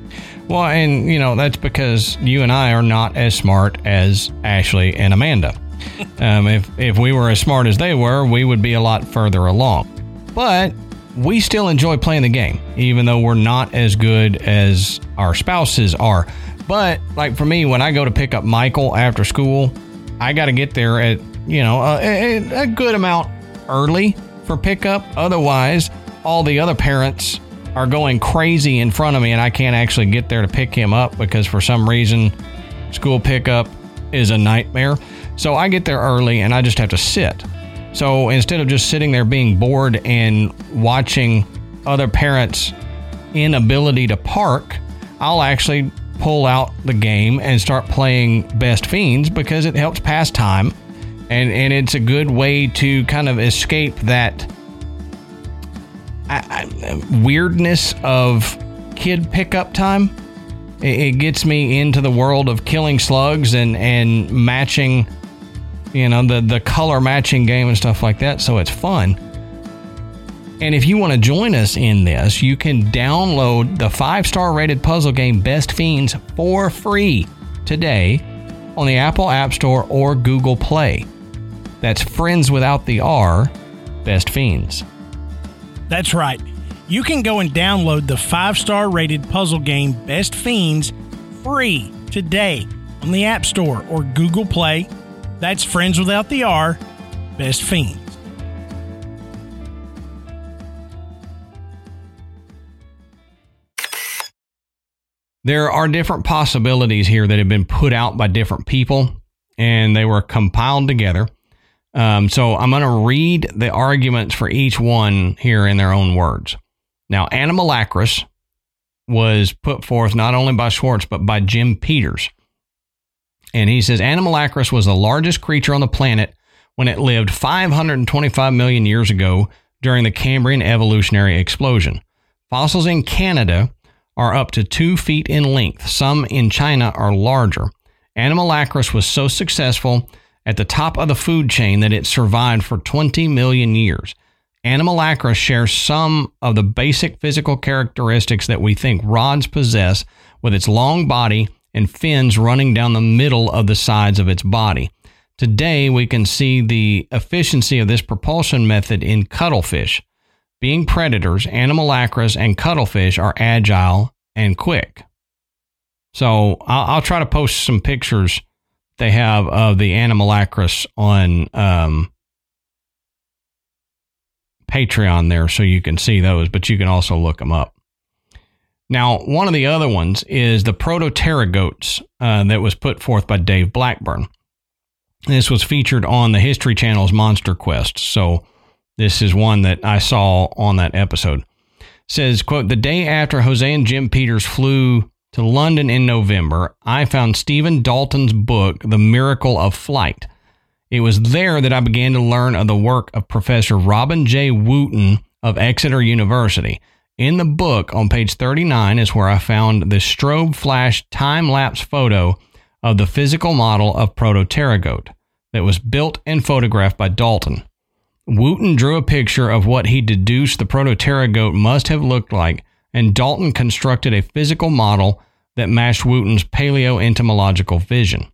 Well, and you know that's because you and I are not as smart as Ashley and Amanda. [laughs] um, if if we were as smart as they were, we would be a lot further along. But we still enjoy playing the game, even though we're not as good as our spouses are. But like for me, when I go to pick up Michael after school, I got to get there at you know a, a good amount early for pickup. Otherwise, all the other parents are going crazy in front of me and I can't actually get there to pick him up because for some reason school pickup is a nightmare. So I get there early and I just have to sit. So instead of just sitting there being bored and watching other parents' inability to park, I'll actually pull out the game and start playing Best Fiends because it helps pass time and, and it's a good way to kind of escape that I, I, weirdness of kid pickup time. It, it gets me into the world of killing slugs and and matching, you know, the the color matching game and stuff like that. So it's fun. And if you want to join us in this, you can download the five star rated puzzle game Best Fiends for free today on the Apple App Store or Google Play. That's Friends Without the R, Best Fiends. That's right. You can go and download the five star rated puzzle game Best Fiends free today on the App Store or Google Play. That's Friends Without the R, Best Fiends. There are different possibilities here that have been put out by different people, and they were compiled together. Um, so I'm going to read the arguments for each one here in their own words. Now, animalacris was put forth not only by Schwartz, but by Jim Peters. And he says Animalacris was the largest creature on the planet when it lived 525 million years ago during the Cambrian evolutionary explosion. Fossils in Canada are up to two feet in length. Some in China are larger. Anomalacris was so successful at the top of the food chain that it survived for 20 million years. Anomalacris shares some of the basic physical characteristics that we think rods possess with its long body and fins running down the middle of the sides of its body. Today, we can see the efficiency of this propulsion method in cuttlefish. Being predators, Anomalacris and cuttlefish are agile and quick. So I'll, I'll try to post some pictures they have of the Anomalacris on um, Patreon there so you can see those, but you can also look them up. Now, one of the other ones is the Protopterygotes uh, that was put forth by Dave Blackburn. This was featured on the History Channel's Monster Quest. So this is one that I saw on that episode. It says, quote, the day after Jose and Jim Peters flew to London in November, I found Stephen Dalton's book, The Miracle of Flight. It was there that I began to learn of the work of Professor Robin J. Wootton of Exeter University. In the book, on page 39, is where I found the strobe flash time lapse photo of the physical model of Protopterygote that was built and photographed by Dalton. Wootton drew a picture of what he deduced the Protopterygote must have looked like, and Dalton constructed a physical model that matched Wootton's paleo-entomological vision.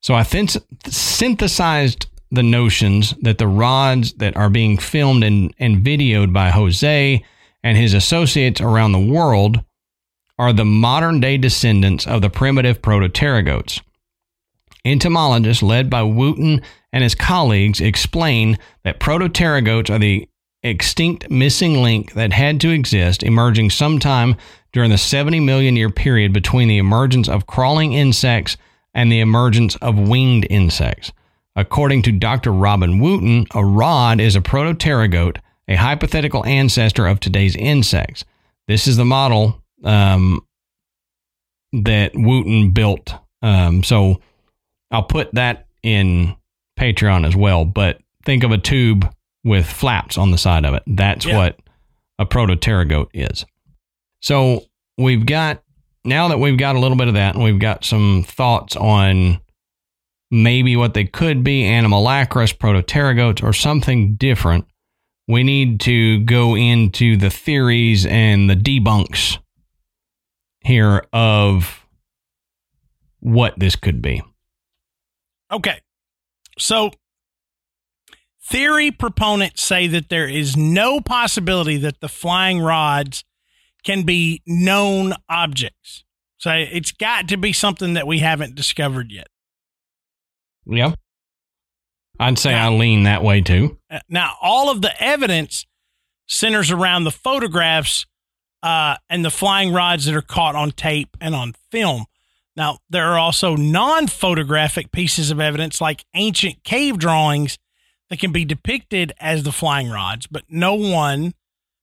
So I th- synthesized the notions that the rods that are being filmed and, and videoed by Jose and his associates around the world are the modern day descendants of the primitive protopterygotes. Entomologists led by Wootton and his colleagues explain that protopterygotes are the extinct missing link that had to exist, emerging sometime during the 70 million year period between the emergence of crawling insects and the emergence of winged insects. According to Dr. Robin Wootton, a rod is a protopterygote, a hypothetical ancestor of today's insects. This is the model um, that Wootton built. Um, so I'll put that in Patreon as well. But think of a tube with flaps on the side of it. That's yeah. what a protopterygote is. So we've got now that we've got a little bit of that and we've got some thoughts on maybe what they could be Anomalacris, protopterygotes, or something different, we need to go into the theories and the debunks here of what this could be. Okay. So, theory proponents say that there is no possibility that the flying rods can be known objects. So it's got to be something that we haven't discovered yet. Yeah. I'd say now, I lean that way too. Uh, now, all of the evidence centers around the photographs uh, and the flying rods that are caught on tape and on film. Now, there are also non photographic pieces of evidence like ancient cave drawings that can be depicted as the flying rods, but no one,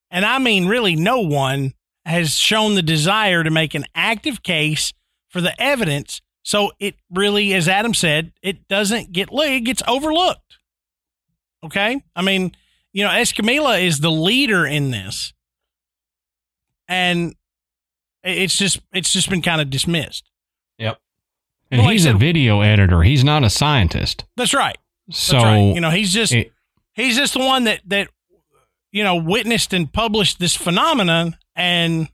and I mean really no one, has shown the desire to make an active case for the evidence. So it really, as Adam said, it doesn't get it gets overlooked. Okay, I mean, you know, Escamilla is the leader in this, and it's just it's just been kind of dismissed. Yep. And well, he's like a video editor. He's not a scientist. That's right. So that's right. you know, he's just it, he's just the one that that you know witnessed and published this phenomenon and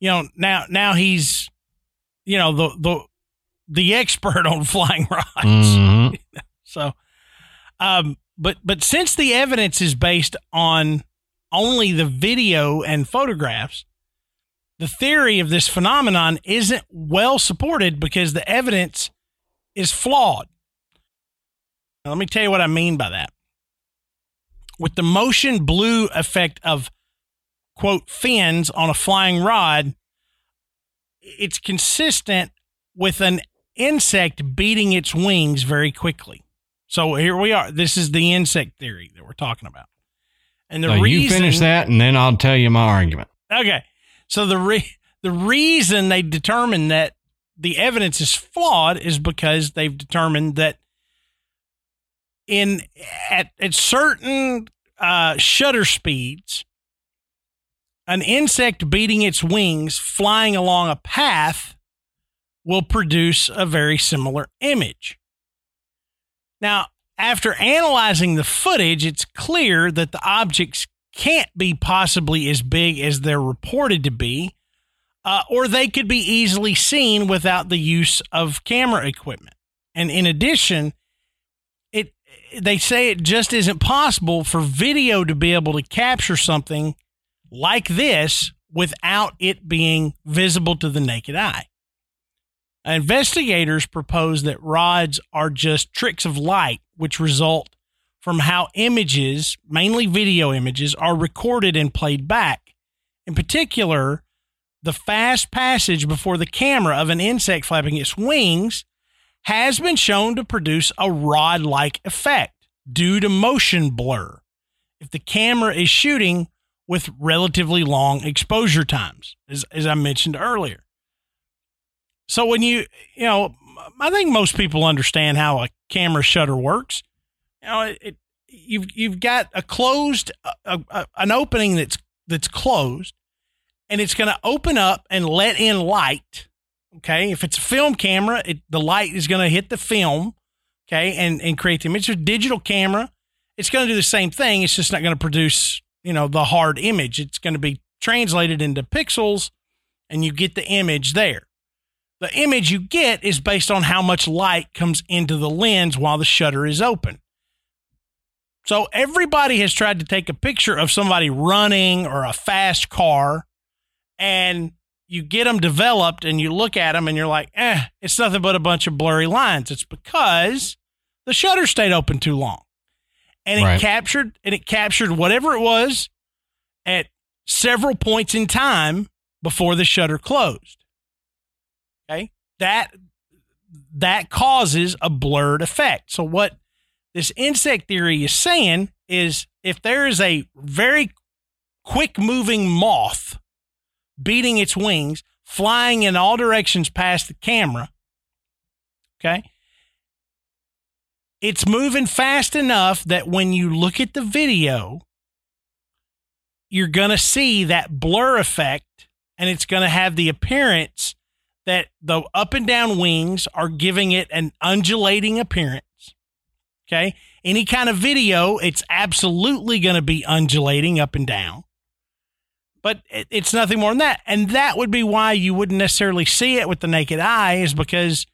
you know now now he's you know the the the expert on [laughs] flying rods. Mhm. [laughs] So, um, but but since the evidence is based on only the video and photographs, the theory of this phenomenon isn't well supported because the evidence is flawed. Now, let me tell you what I mean by that. With the motion blur effect of quote fins on a flying rod, it's consistent with an insect beating its wings very quickly. So here we are. This is the insect theory that we're talking about. And the So reason you finish that, and then I'll tell you my argument. Okay. So the re- the reason they determined that the evidence is flawed is because they've determined that in at at certain uh, shutter speeds, an insect beating its wings flying along a path will produce a very similar image. Now, after analyzing the footage, it's clear that the objects can't be possibly as big as they're reported to be, uh, or they could be easily seen without the use of camera equipment. And in addition, it they say it just isn't possible for video to be able to capture something like this without it being visible to the naked eye. Investigators propose that rods are just tricks of light which result from how images, mainly video images, are recorded and played back. In particular, the fast passage before the camera of an insect flapping its wings has been shown to produce a rod like effect due to motion blur if the camera is shooting with relatively long exposure times, as, as I mentioned earlier. So when you, you know, I think most people understand how a camera shutter works. You know, it, it you've you've got a closed, a, a, an opening that's that's closed, and it's going to open up and let in light. Okay, if it's a film camera, it, the light is going to hit the film. Okay, and and create the image. It's a digital camera. It's going to do the same thing. It's just not going to produce, you know, the hard image. It's going to be translated into pixels, and you get the image there. The image you get is based on how much light comes into the lens while the shutter is open. So everybody has tried to take a picture of somebody running or a fast car, and you get them developed and you look at them and you're like, eh, it's nothing but a bunch of blurry lines. It's because the shutter stayed open too long. And it Right. captured and it captured whatever it was at several points in time before the shutter closed. Okay? That that causes a blurred effect. So what this insect theory is saying is if there is a very quick moving moth beating its wings, flying in all directions past the camera, okay? It's moving fast enough that when you look at the video, you're going to see that blur effect and it's going to have the appearance that the up and down wings are giving it an undulating appearance. Okay. Any kind of video, it's absolutely going to be undulating up and down. But it, it's nothing more than that. And that would be why you wouldn't necessarily see it with the naked eye, is because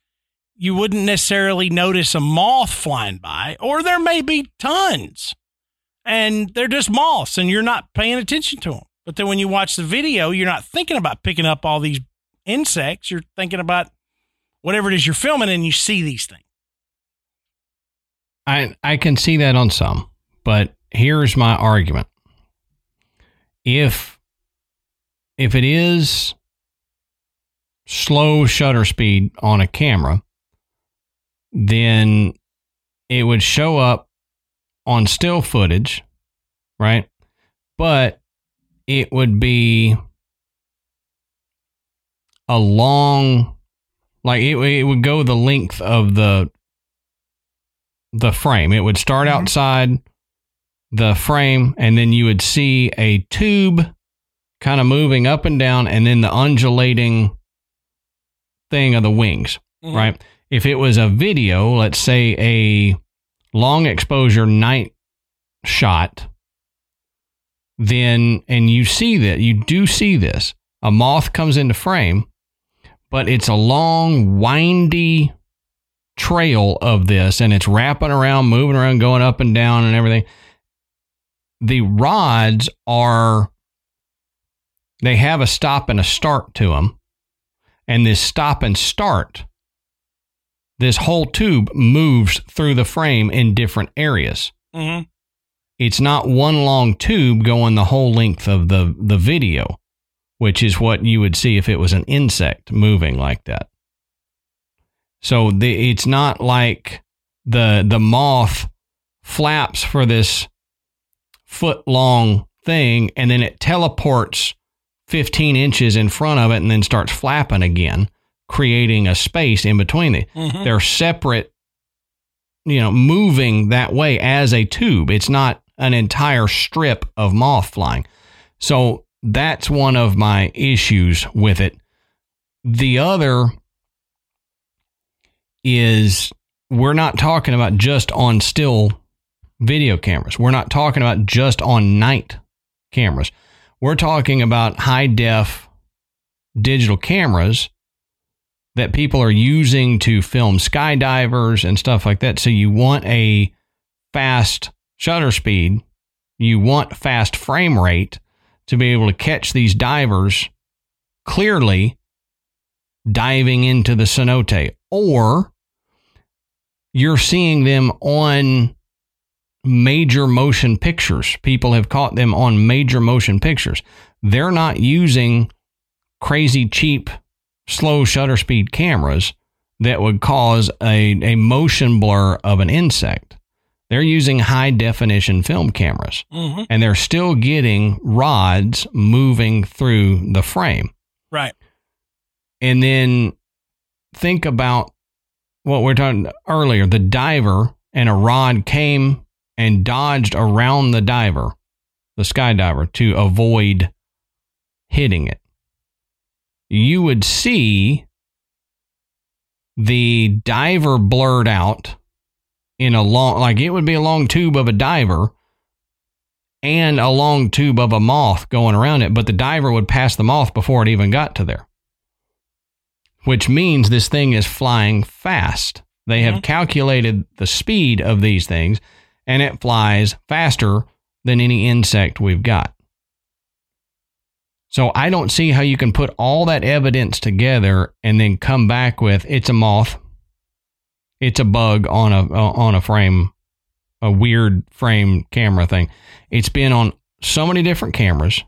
you wouldn't necessarily notice a moth flying by, or there may be tons and they're just moths and you're not paying attention to them. But then when you watch the video, you're not thinking about picking up all these insects. You're thinking about whatever it is you're filming and you see these things. I I can see that on some, but here's my argument. If if it is slow shutter speed on a camera, then it would show up on still footage, right? But it would be a long like it, it would go the length of the the frame. It would start Mhm. outside the frame, and then you would see a tube kind of moving up and down, and then the undulating thing of the wings, Mhm. right? If it was a video, let's say a long exposure night shot, then, and you see that, you do see this, a moth comes into frame, but it's a long, windy trail of this, and it's wrapping around, moving around, going up and down, and everything. The rods are, they have a stop and a start to them. And this stop and start, this whole tube moves through the frame in different areas. Mm-hmm. It's not one long tube going the whole length of the, the video, which is what you would see if it was an insect moving like that. So the, it's not like the the moth flaps for this foot long thing and then it teleports 15 inches in front of it and then starts flapping again, creating a space in between it. Mhm. They're separate, you know, moving that way as a tube. It's not an entire strip of moth flying. So that's one of my issues with it. The other is we're not talking about just on still video cameras. We're not talking about just on night cameras. We're talking about high def digital cameras that people are using to film skydivers and stuff like that. So you want a fast shutter speed, you want fast frame rate to be able to catch these divers clearly diving into the cenote or you're seeing them on major motion pictures. People have caught them on major motion pictures. They're not using crazy cheap slow shutter speed cameras that would cause a, a motion blur of an insect. They're using high definition film cameras Mm-hmm. and they're still getting rods moving through the frame. Right. And then think about what we are talking earlier. The diver and a rod came and dodged around the diver, the skydiver, to avoid hitting it. You would see the diver blurred out in a long, like it would be a long tube of a diver and a long tube of a moth going around it, but the diver would pass the moth before it even got to there which means this thing is flying fast. They have calculated the speed of these things and it flies faster than any insect we've got. So I don't see how you can put all that evidence together and then come back with it's a moth, it's a bug on a on a frame, a weird frame camera thing. It's been on so many different cameras.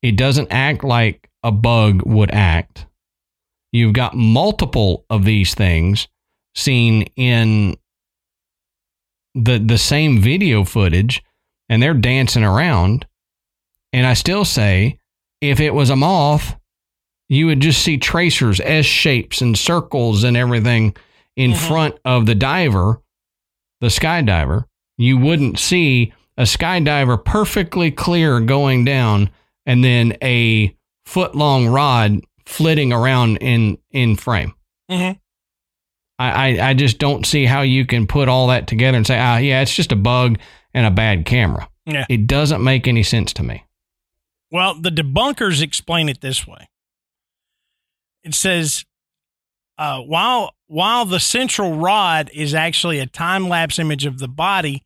It doesn't act like a bug would act. You've got multiple of these things seen in the the same video footage and they're dancing around. And I still say if it was a moth, you would just see tracers, S shapes and circles and everything in Mhm. front of the diver, the skydiver. You wouldn't see a skydiver perfectly clear going down and then a foot long rod flitting around in in frame. Mm-hmm. I, I I just don't see how you can put all that together and say, ah, yeah, it's just a bug and a bad camera. Yeah. It doesn't make any sense to me. Well, the debunkers explain it this way. It says, uh, while while the central rod is actually a time lapse image of the body,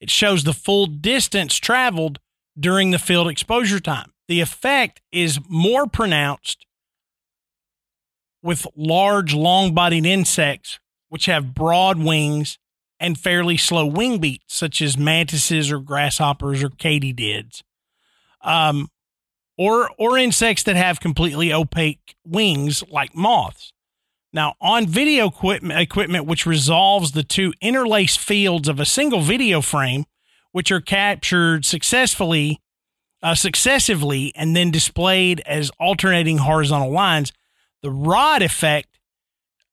it shows the full distance traveled during the field exposure time. The effect is more pronounced with large, long bodied insects, which have broad wings and fairly slow wing beats, such as mantises or grasshoppers or katydids. Um, or or insects that have completely opaque wings like moths. Now, on video equipment, equipment which resolves the two interlaced fields of a single video frame, which are captured successfully, uh, successively, and then displayed as alternating horizontal lines, the rod effect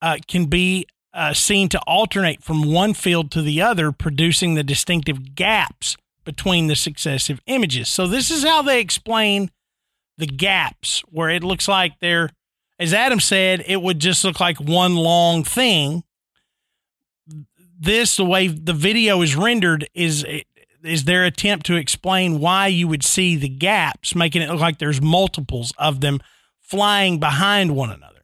uh, can be uh, seen to alternate from one field to the other, producing the distinctive gaps between the successive images. So this is how they explain the gaps where it looks like they're as Adam said, it would just look like one long thing. This, the way the video is rendered, is is their attempt to explain why you would see the gaps, making it look like there's multiples of them flying behind one another.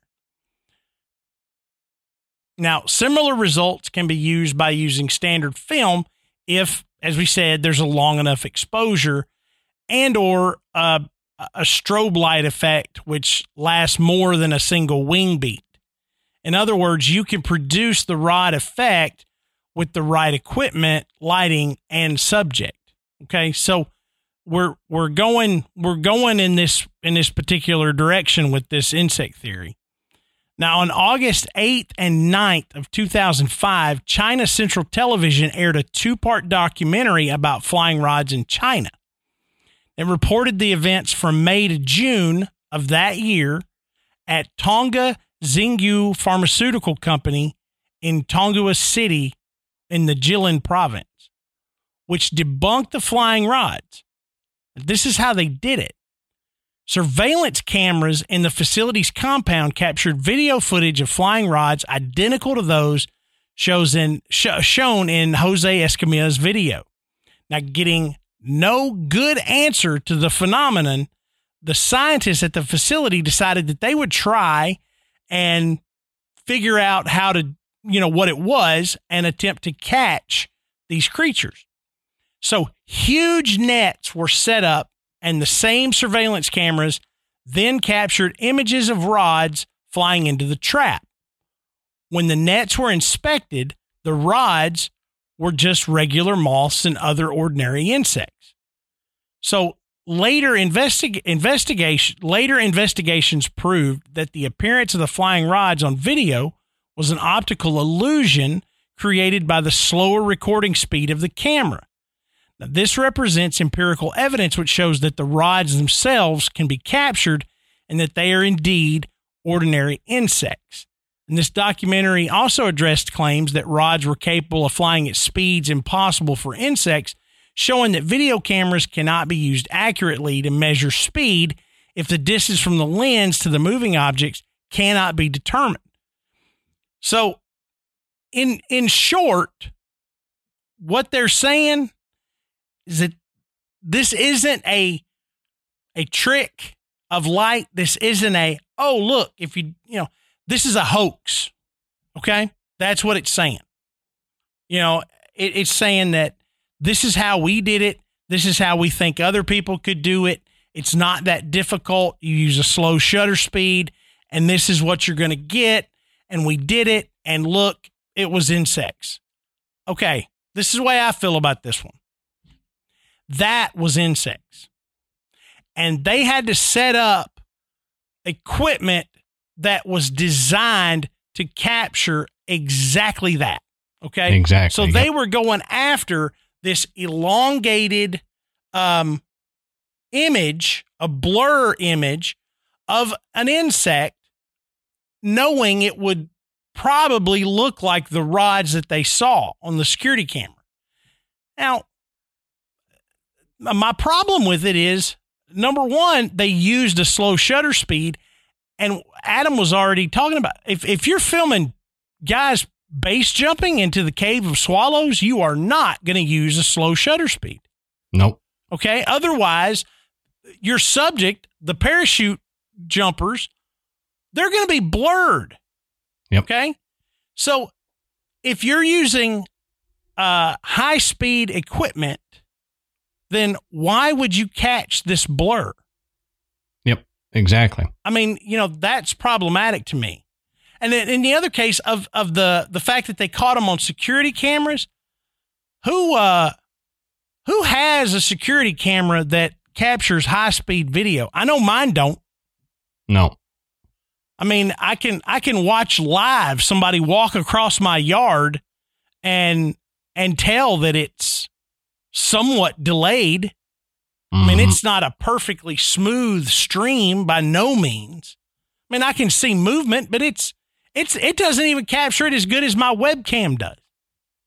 Now, similar results can be used by using standard film if, as we said, there's a long enough exposure and or a strobe light effect which lasts more than a single wing beat. In other words, you can produce the rod effect with the right equipment, lighting, and subject. Okay, so we're we're going we're going in this in this particular direction with this insect theory. Now, on August 8th and 9th of 2005, China Central Television aired a two-part documentary about flying rods in China. It reported the events from May to June of that year at Tonghua Xingyu Pharmaceutical Company in Tonghua City in the Jilin province, which debunked the flying rods. This is how they did it. Surveillance cameras in the facility's compound captured video footage of flying rods identical to those shows in, sh- shown in Jose Escamilla's video. Now, getting no good answer to the phenomenon, the scientists at the facility decided that they would try and figure out how to, you know, what it was and attempt to catch these creatures. So huge nets were set up, and the same surveillance cameras then captured images of rods flying into the trap. When the nets were inspected, the rods were just regular moths and other ordinary insects. So later investig- investigation later investigations proved that the appearance of the flying rods on video was an optical illusion created by the slower recording speed of the camera. Now, this represents empirical evidence which shows that the rods themselves can be captured and that they are indeed ordinary insects. And this documentary also addressed claims that rods were capable of flying at speeds impossible for insects, showing that video cameras cannot be used accurately to measure speed if the distance from the lens to the moving objects cannot be determined. So, in in short, what they're saying is that this isn't a a trick of light. This isn't a oh look if you you know this is a hoax. Okay, that's what it's saying. You know, it, it's saying that this is how we did it. This is how we think other people could do it. It's not that difficult. You use a slow shutter speed, and this is what you're going to get. And we did it. And look, it was insects. Okay, this is the way I feel about this one. That was insects. And they had to set up equipment that was designed to capture exactly that. Okay. Exactly. So they were going after this elongated um, image, a blur image of an insect, knowing it would probably look like the rods that they saw on the security camera. Now, my problem with it is number one, they used a slow shutter speed. And Adam was already talking about if, if you're filming guys base jumping into the cave of swallows, you are not going to use a slow shutter speed. Nope. Okay. Otherwise, your subject, the parachute jumpers, they're going to be blurred. Yep. Okay. So if you're using uh, high speed equipment, then why would you catch this blur? Yep. Exactly. I mean, you know, that's problematic to me. And then in the other case of of the the fact that they caught him on security cameras, who uh who has a security camera that captures high speed video? I know mine don't. No. I mean, I can I can watch live somebody walk across my yard and and tell that it's somewhat delayed. I mean, Mhm. it's not a perfectly smooth stream by no means. I mean, I can see movement, but it's it's it doesn't even capture it as good as my webcam does.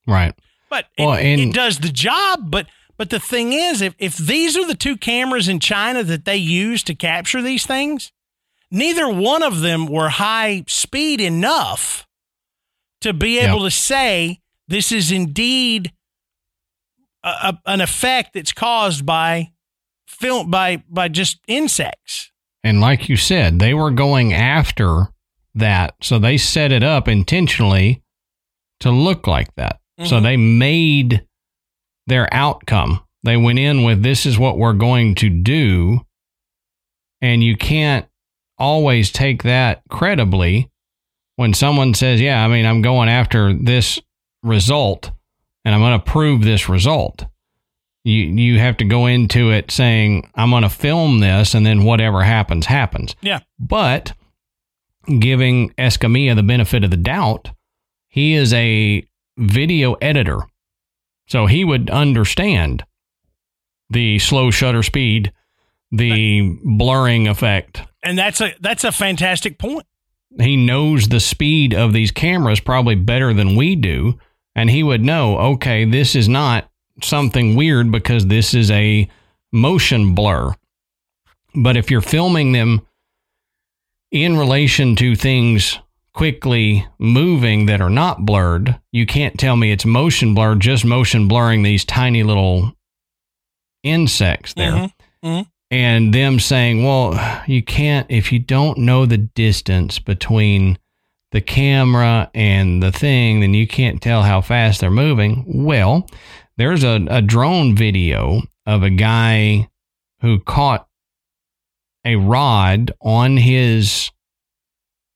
right. But it, Well, and- it does the job. But but the thing is, if if these are the two cameras in China that they use to capture these things, neither one of them were high speed enough to be able to say this is indeed a, an effect that's caused by film by by just insects. And like you said, they were going after that. So they set it up intentionally to look like that. So Mhm. they made their outcome. They went in with this is what we're going to do. And you can't always take that credibly when someone says, Yeah, I mean, I'm going after this result and I'm going to prove this result. You, you have to go into it saying, I'm going to film this and then whatever happens, happens. Yeah. But giving Escamilla the benefit of the doubt, he is a video editor. So he would understand the slow shutter speed, the blurring effect. And that's a that's a fantastic point. He knows the speed of these cameras probably better than we do. And he would know, okay, this is not something weird because this is a motion blur. But if you're filming them in relation to things quickly moving that are not blurred, you can't tell me it's motion blur, just motion blurring these tiny little insects there. Mhm. Mhm. And them saying, well, you can't, if you don't know the distance between the camera and the thing, then you can't tell how fast they're moving. Well, there's a, a drone video of a guy who caught a rod on his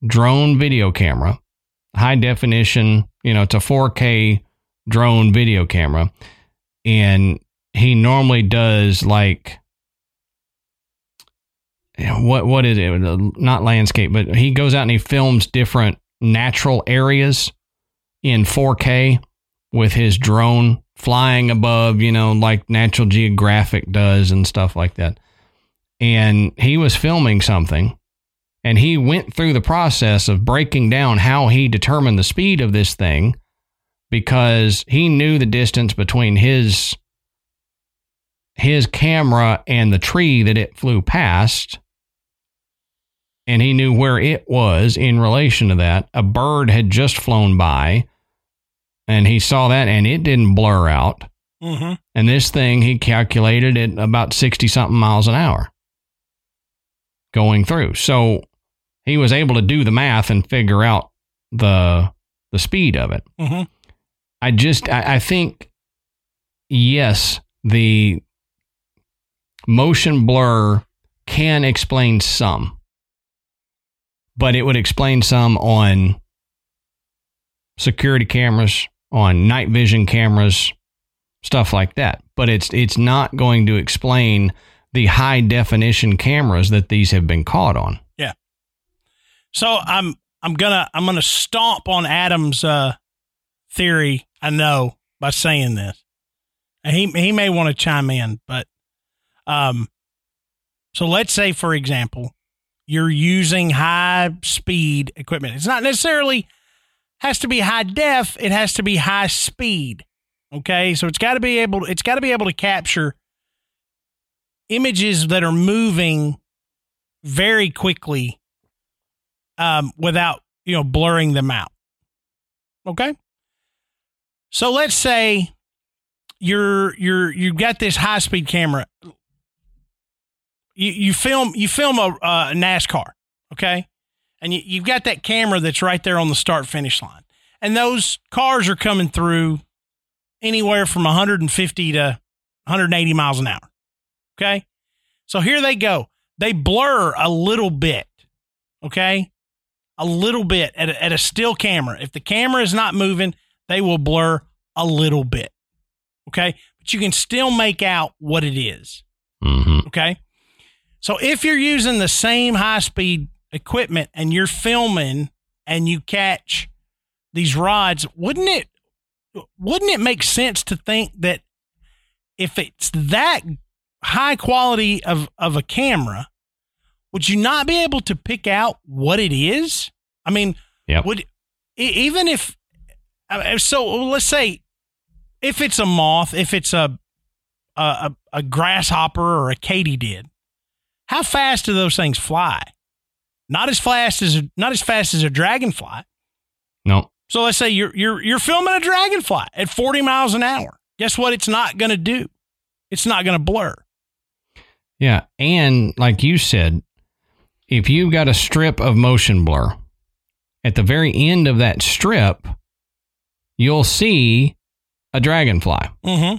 drone video camera, high definition, you know, it's a 4K drone video camera. And he normally does like what what is it? Not landscape, but he goes out and he films different natural areas in 4K with his drone flying above, you know, like Natural Geographic does and stuff like that. And he was filming something and he went through the process of breaking down how he determined the speed of this thing because he knew the distance between his his camera and the tree that it flew past and he knew where it was in relation to that a bird had just flown by and he saw that and it didn't blur out Mhm. and this thing he calculated at about 60 something miles an hour going through. So he was able to do the math and figure out the the speed of it. Mhm. I just I, I think yes, the motion blur can explain some. But it would explain some on security cameras, on night vision cameras, stuff like that. But it's it's not going to explain the high definition cameras that these have been caught on. Yeah. So I'm I'm gonna I'm gonna stomp on Adam's uh, theory. I know by saying this, he he may want to chime in, but um, so let's say for example, you're using high speed equipment. It's not necessarily has to be high def. It has to be high speed. Okay, so it's got to be able it's got to be able to capture images that are moving very quickly um, without you know blurring them out. Okay. So let's say you're you're you've got this high speed camera. You you film you film a uh, NASCAR, okay, and you, you've got that camera that's right there on the start finish line, and those cars are coming through anywhere from 150 to 180 miles an hour. Okay, so here they go. They blur a little bit. Okay, a little bit at a, at a still camera. If the camera is not moving, they will blur a little bit. Okay. But you can still make out what it is. Mm-hmm. Okay. So if you're using the same high speed equipment and you're filming and you catch these rods, wouldn't it wouldn't it make sense to think that if it's that high quality of, of a camera, would you not be able to pick out what it is? I mean, Yep. would even if so let's say if it's a moth, if it's a, a, a grasshopper or a katydid, how fast do those things fly? Not as fast as not as fast as a dragonfly. No. So let's say you're you're you're filming a dragonfly at 40 miles an hour. Guess what? It's not going to do. It's not going to blur. Yeah. And like you said, if you've got a strip of motion blur, at the very end of that strip, you'll see a dragonfly. Mm-hmm.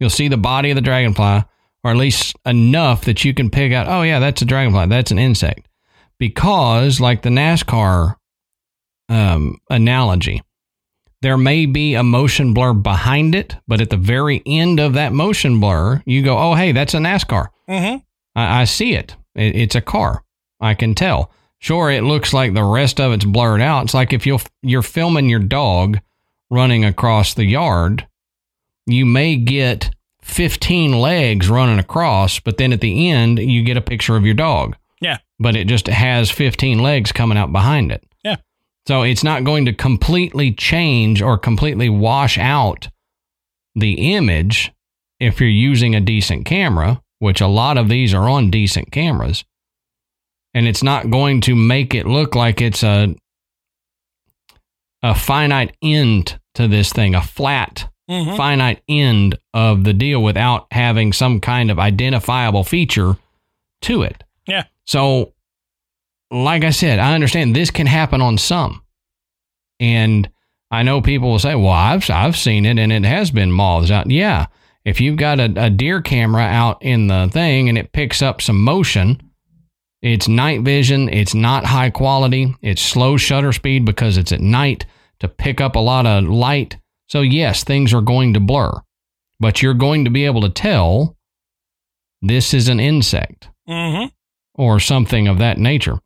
You'll see the body of the dragonfly, or at least enough that you can pick out, oh, yeah, that's a dragonfly. That's an insect. Because, like the NASCAR um, analogy, there may be a motion blur behind it, but at the very end of that motion blur, you go, oh, hey, that's a NASCAR. Mm-hmm. I, I see it. it. It's a car. I can tell. Sure, it looks like the rest of it's blurred out. It's like if you're you're filming your dog running across the yard, you may get 15 legs running across, but then at the end you get a picture of your dog. Yeah. But it just has 15 legs coming out behind it. Yeah. So it's not going to completely change or completely wash out the image if you're using a decent camera, which a lot of these are on decent cameras. And it's not going to make it look like it's a a finite end to this thing, a flat Mm-hmm. finite end of the deal without having some kind of identifiable feature to it. Yeah. So, like I said, I understand this can happen on some. And I know people will say, well, I've, I've seen it and it has been moths out. Yeah. If you've got a, a deer camera out in the thing and it picks up some motion, it's night vision. It's not high quality. It's slow shutter speed because it's at night to pick up a lot of light. So, yes, things are going to blur, but you're going to be able to tell this is an insect Mm-hmm. or something of that nature.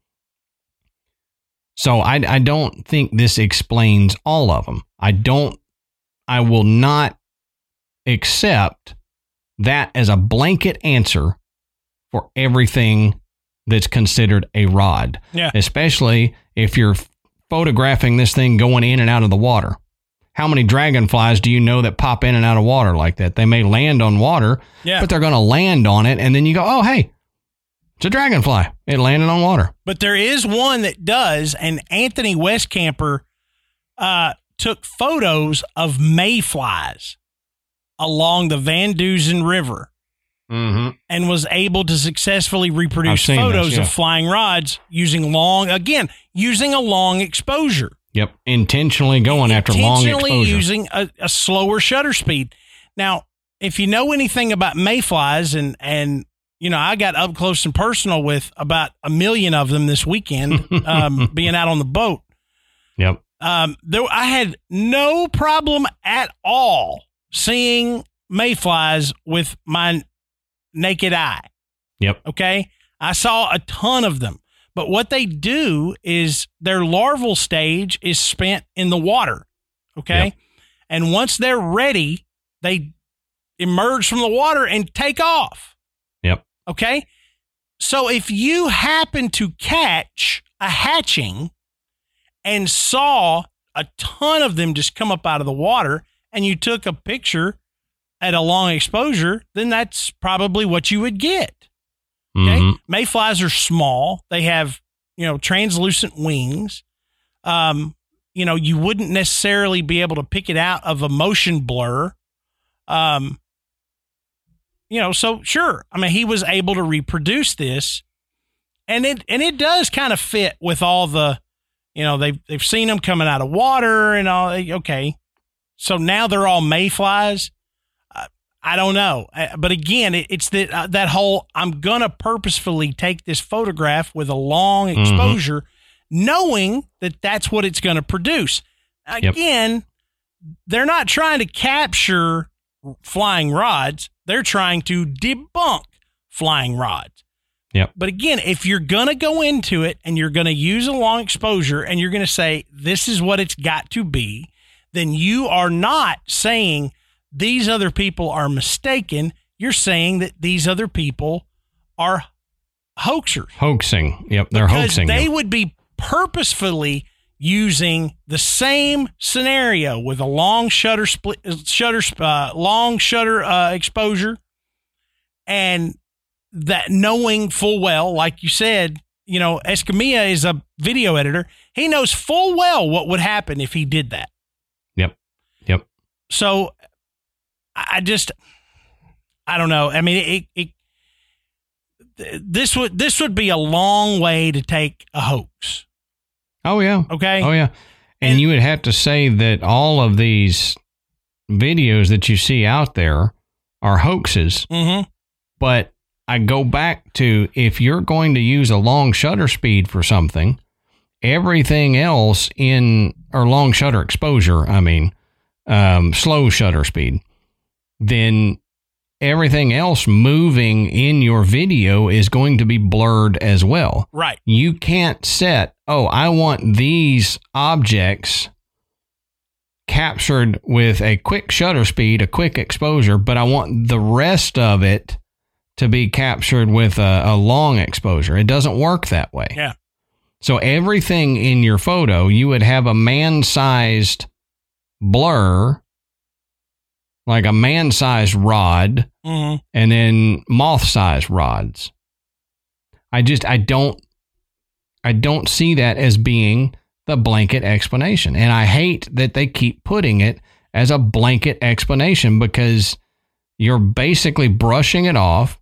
So, I, I don't think this explains all of them. I don't, I will not accept that as a blanket answer for everything that's considered a rod, Yeah. especially if you're photographing this thing going in and out of the water. How many dragonflies do you know that pop in and out of water like that? They may land on water, Yeah. but they're going to land on it. And then you go, oh, hey, it's a dragonfly. It landed on water. But there is one that does, and Anthony Westcamper uh, took photos of mayflies along the Van Duzen River Mm-hmm. and was able to successfully reproduce photos this, yeah. of flying rods using long, again, using a long exposure. Yep. Intentionally going after long intentionally exposure. using a, a slower shutter speed. Now, if you know anything about mayflies, and and you know, I got up close and personal with about a million of them this weekend, [laughs] um, being out on the boat. yep. Um, there, I had no problem at all seeing mayflies with my naked eye. Yep. Okay. I saw a ton of them. But what they do is their larval stage is spent in the water. Okay. Yep. And once they're ready, they emerge from the water and take off. Yep. Okay. So if you happen to catch a hatching and saw a ton of them just come up out of the water and you took a picture at a long exposure, then that's probably what you would get. Okay. Mhm. Mayflies are small. They have, you know, translucent wings. Um, you know, you wouldn't necessarily be able to pick it out of a motion blur. Um, you know, so sure. I mean, he was able to reproduce this and it and it does kind of fit with all the, you know, they've they've seen them coming out of water and all okay. So now they're all mayflies. I don't know, Uh, but again, it, it's that uh, that whole I'm gonna purposefully take this photograph with a long Mhm. exposure, knowing that that's what it's going to produce. Again, they're not trying to capture flying rods; they're trying to debunk flying rods. Yep. But again, if you're going to go into it and you're going to use a long exposure and you're going to say this is what it's got to be, then you are not saying these other people are mistaken. You're saying that these other people are hoaxers Hoaxing. Yep. They're because hoaxing. they you. would be purposefully using the same scenario with a long shutter split shutter uh, long shutter uh, exposure and that knowing full well like you said you know escamilla is a video editor he knows full well what would happen if he did that Yep. Yep. so I just I don't know. I mean it, it this would this would be a long way to take a hoax. Oh, yeah. Okay. Oh, yeah. And, And- you would have to say that all of these videos that you see out there are hoaxes. Mm-hmm. But I go back to if you're going to use a long shutter speed for something, everything else in or long shutter exposure, I mean, um, slow shutter speed, then everything else moving in your video is going to be blurred as well. Right. You can't set, oh, I want these objects captured with a quick shutter speed, a quick exposure, but I want the rest of it to be captured with a, a long exposure. It doesn't work that way. Yeah. So everything in your photo, you would have a man sized blur, like a man sized rod, Mm-hmm. and then moth sized rods. I just I don't I don't see that as being the blanket explanation. And I hate that they keep putting it as a blanket explanation because you're basically brushing it off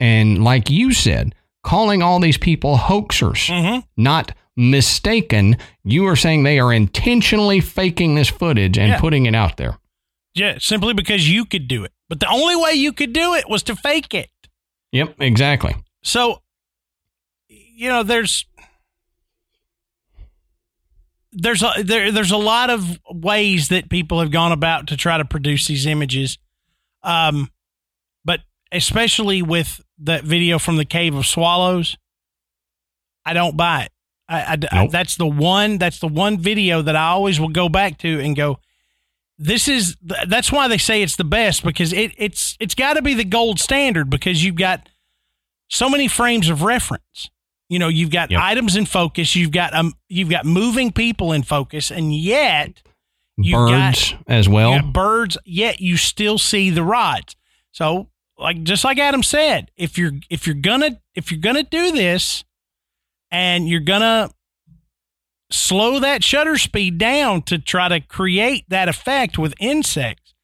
and like you said, calling all these people hoaxers, Mm-hmm. not mistaken. You are saying they are intentionally faking this footage and Yeah. putting it out there. Yeah, simply because you could do it. But the only way you could do it was to fake it. Yep, exactly. So, you know, there's there's a there, there's a lot of ways that people have gone about to try to produce these images, um, but especially with that video from the Cave of Swallows, I don't buy it. I, I- I- that's the one that's the one video that I always will go back to and go. This is that's why they say it's the best because it it's it's got to be the gold standard because you've got so many frames of reference. You know, you've got Yep. items in focus, you've got um, you've got moving people in focus, and yet You got- Birds as well. birds, yet you still see the rods. So, like just like Adam said, if you're if you're gonna if you're gonna do this, and you're gonna slow that shutter speed down to try to create that effect with insects,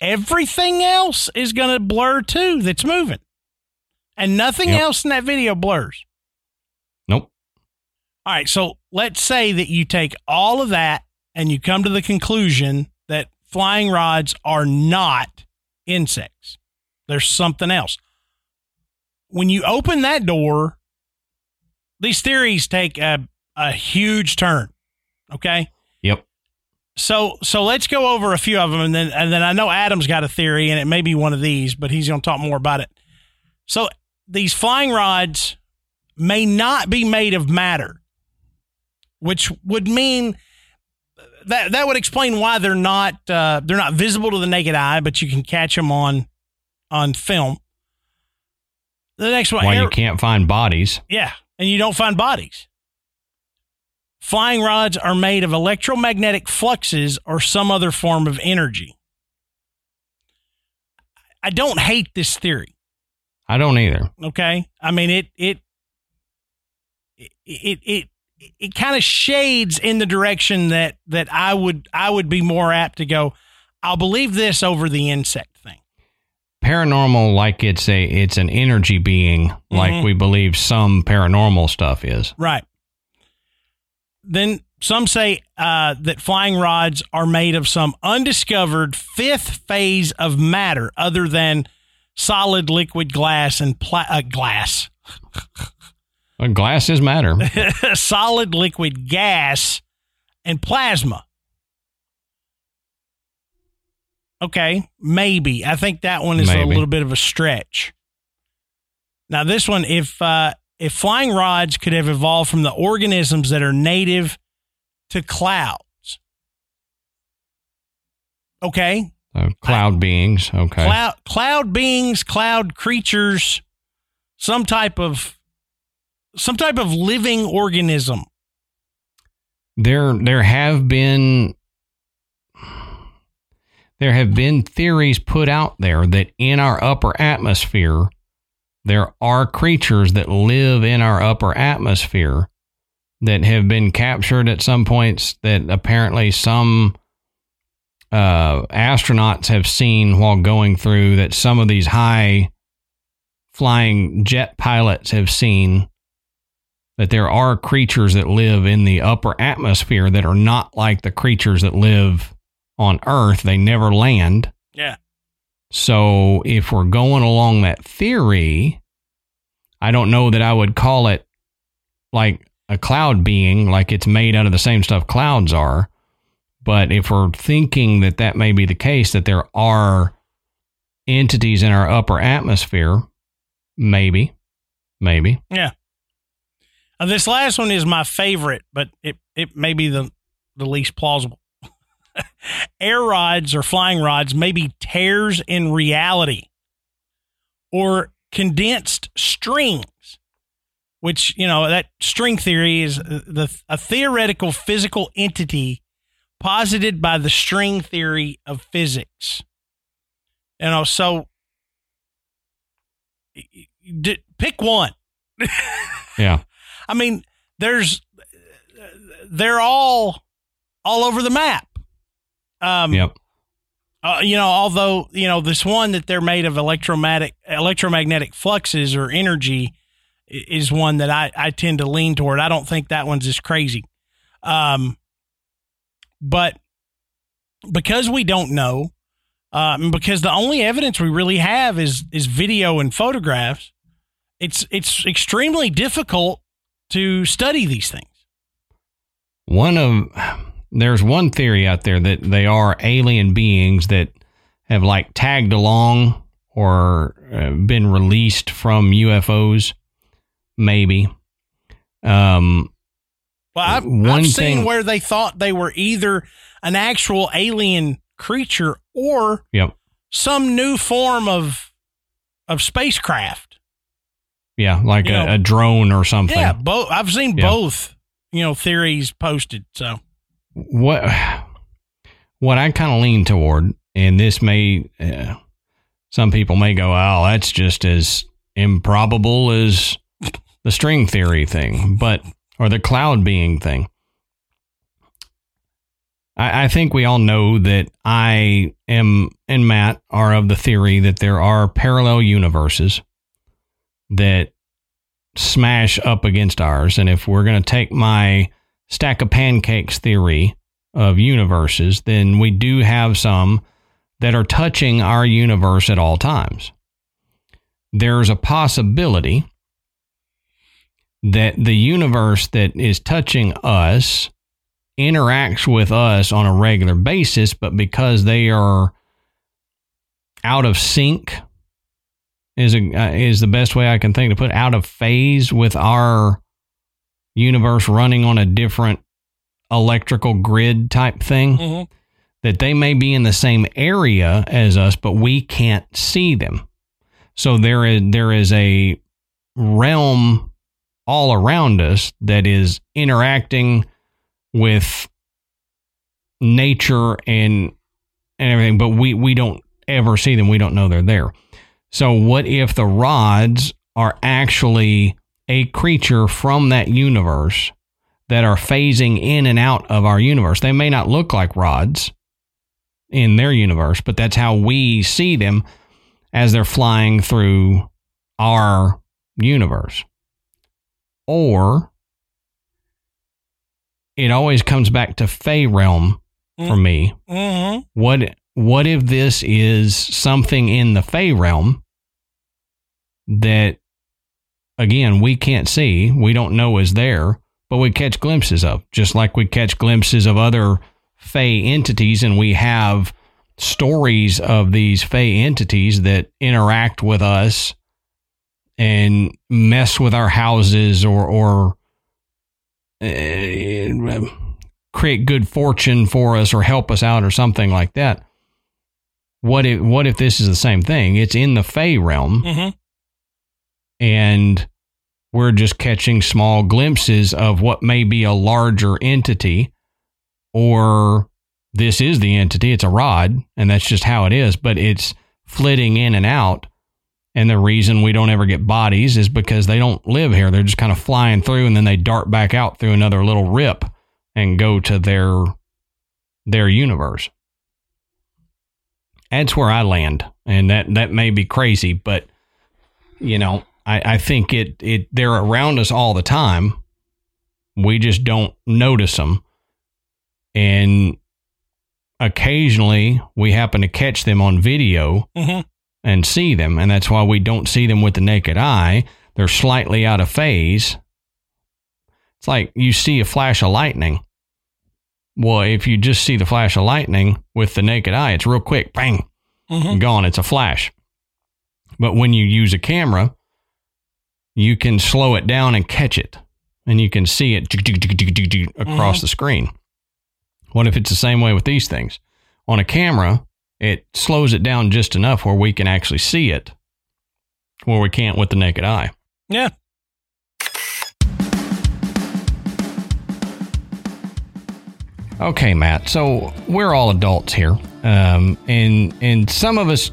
everything else is gonna blur too. That's moving, and nothing Yep. else in that video blurs. Nope. All right, so let's say that you take all of that and you come to the conclusion that flying rods are not insects. There's something else. When you open that door, these theories take a, a huge turn. Okay? Yep. So so let's go over a few of them and then and then I know Adam's got a theory and it may be one of these, but he's going to talk more about it. So these flying rods may not be made of matter, which would mean that that would explain why they're not uh, they're not visible to the naked eye, but you can catch them on on film. The next one, Why air- you can't find bodies. yeah, and you don't find bodies. Flying rods are made of electromagnetic fluxes or some other form of energy. I don't hate this theory. I don't either. Okay, I mean it it it it it, it kind of shades in the direction that that I would I would be more apt to go. I'll believe this over the insect thing. Paranormal, like it's a it's an energy being, Mhm. like we believe some paranormal stuff is. Right. Then some say uh, that flying rods are made of some undiscovered fifth phase of matter other than solid, liquid, glass, and pla- uh, glass. Well, glasses matter. [laughs] solid, liquid, gas, and plasma. Okay, maybe. I think that one is a little bit of a stretch. Now, this one, if uh, if flying rods could have evolved from the organisms that are native to clouds, okay, Uh, cloud beings. Okay. cloud cloud beings, cloud creatures, some type of some type of living organism. there there have been there have been theories put out there that in our upper atmosphere there are creatures that live in our upper atmosphere that have been captured at some points that apparently some uh, astronauts have seen while going through that some of these high flying jet pilots have seen that there are creatures that live in the upper atmosphere that are not like the creatures that live on Earth. They never land. Yeah. So if we're going along that theory, I don't know that I would call it like a cloud being, like it's made out of the same stuff clouds are. But if we're thinking that that may be the case, that there are entities in our upper atmosphere, maybe, maybe. Yeah. Uh, this last one is my favorite, but it, it may be the, the least plausible. [laughs] Air rods or flying rods may be tears in reality or condensed strings, which, you know, that string theory is the, a theoretical physical entity posited by the string theory of physics. You know, so d- pick one. [laughs] Yeah. I mean, there's they're all all over the map. Um, Yep. uh, you know, although you know this one that they're made of electromagnetic electromagnetic fluxes or energy is one that I I tend to lean toward. I don't think that one's as crazy. Um, but because we don't know, and because the only evidence we really have is is video and photographs, it's it's extremely difficult to study these things. One of there's one theory out there that they are alien beings that have like tagged along or uh, been released from UFOs, maybe. Um, Well, I've, One I've seen where they thought they were either an actual alien creature or yep, some new form of of spacecraft. yeah, like a, know, a drone or something. Yeah, both. I've seen Yeah. both. You know, theories posted. So what what I kind of lean toward, and this may uh, some people may go, "Oh, that's just as improbable as the string theory thing," but or the cloud being thing. I, I think we all know that I am and Matt are of the theory that there are parallel universes that smash up against ours, and if we're going to take my stack of pancakes theory of universes, then we do have some that are touching our universe at all times. There's a possibility that the universe that is touching us interacts with us on a regular basis, but because they are out of sync, is a, uh, is the best way I can think to put out of phase with our universe running on a different electrical grid type thing mm-hmm. that they may be in the same area as us but we can't see them. So there is there is a realm all around us that is interacting with nature and and everything but we we don't ever see them. We don't know they're there. So what if the rods are actually a creature from that universe that are phasing in and out of our universe. They may not look like rods in their universe, but that's how we see them as they're flying through our universe. Or it always comes back to Fey realm for me. mm-hmm. What what if this is something in the Fey realm that again we can't see, we don't know is there, but we catch glimpses of, just like we catch glimpses of other Fey entities, and we have stories of these Fey entities that interact with us and mess with our houses or or uh, create good fortune for us or help us out or something like that. What if what if this is the same thing? It's in the Fey realm Mm-hmm. And we're just catching small glimpses of what may be a larger entity or this is the entity. It's a rod and that's just how it is but it's flitting in and out. And the reason we don't ever get bodies is because they don't live here. They're just kind of flying through and then they dart back out through another little rip and go to their their universe. That's where i land and that that may be crazy but you know I, I think it it they're around us all the time We just don't notice them. And occasionally we happen to catch them on video hmm and see them. And that's why we don't see them with the naked eye. They're slightly out of phase. It's like you see a flash of lightning. Well, if you just see the flash of lightning with the naked eye, it's real quick, bang, hmm gone. It's a flash. But when you use a camera, you can slow it down and catch it, and you can see it across Mhm. the screen. What if it's the same way with these things? On a camera, it slows it down just enough where we can actually see it, where we can't with the naked eye. Yeah. Okay, Matt. So we're all adults here, um, and and some of us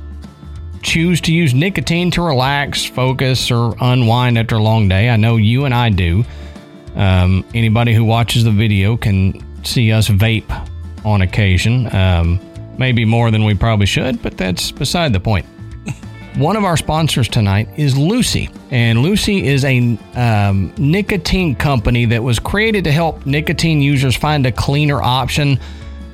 choose to use nicotine to relax, focus, or unwind after a long day. I know you and I do. Um, anybody who watches the video can see us vape on occasion. Um, maybe more than we probably should, but that's beside the point. [laughs] One of our sponsors tonight is Lucy, and Lucy is a um, nicotine company that was created to help nicotine users find a cleaner option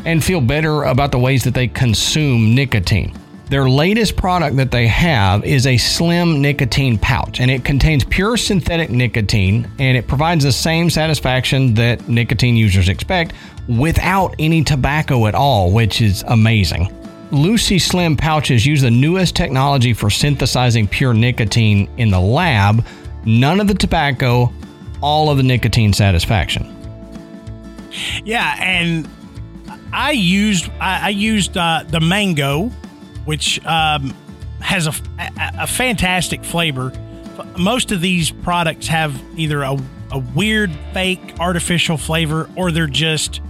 and feel better about the ways that they consume nicotine. Their latest product that they have is a slim nicotine pouch, and it contains pure synthetic nicotine, and it provides the same satisfaction that nicotine users expect without any tobacco at all, which is amazing. Lucy Slim pouches use the newest technology for synthesizing pure nicotine in the lab. None of the tobacco, all of the nicotine satisfaction. Yeah, and I used I, I used uh, the mango, which um, has a, a, a fantastic flavor. Most of these products have either a, a weird, fake, artificial flavor, or they're just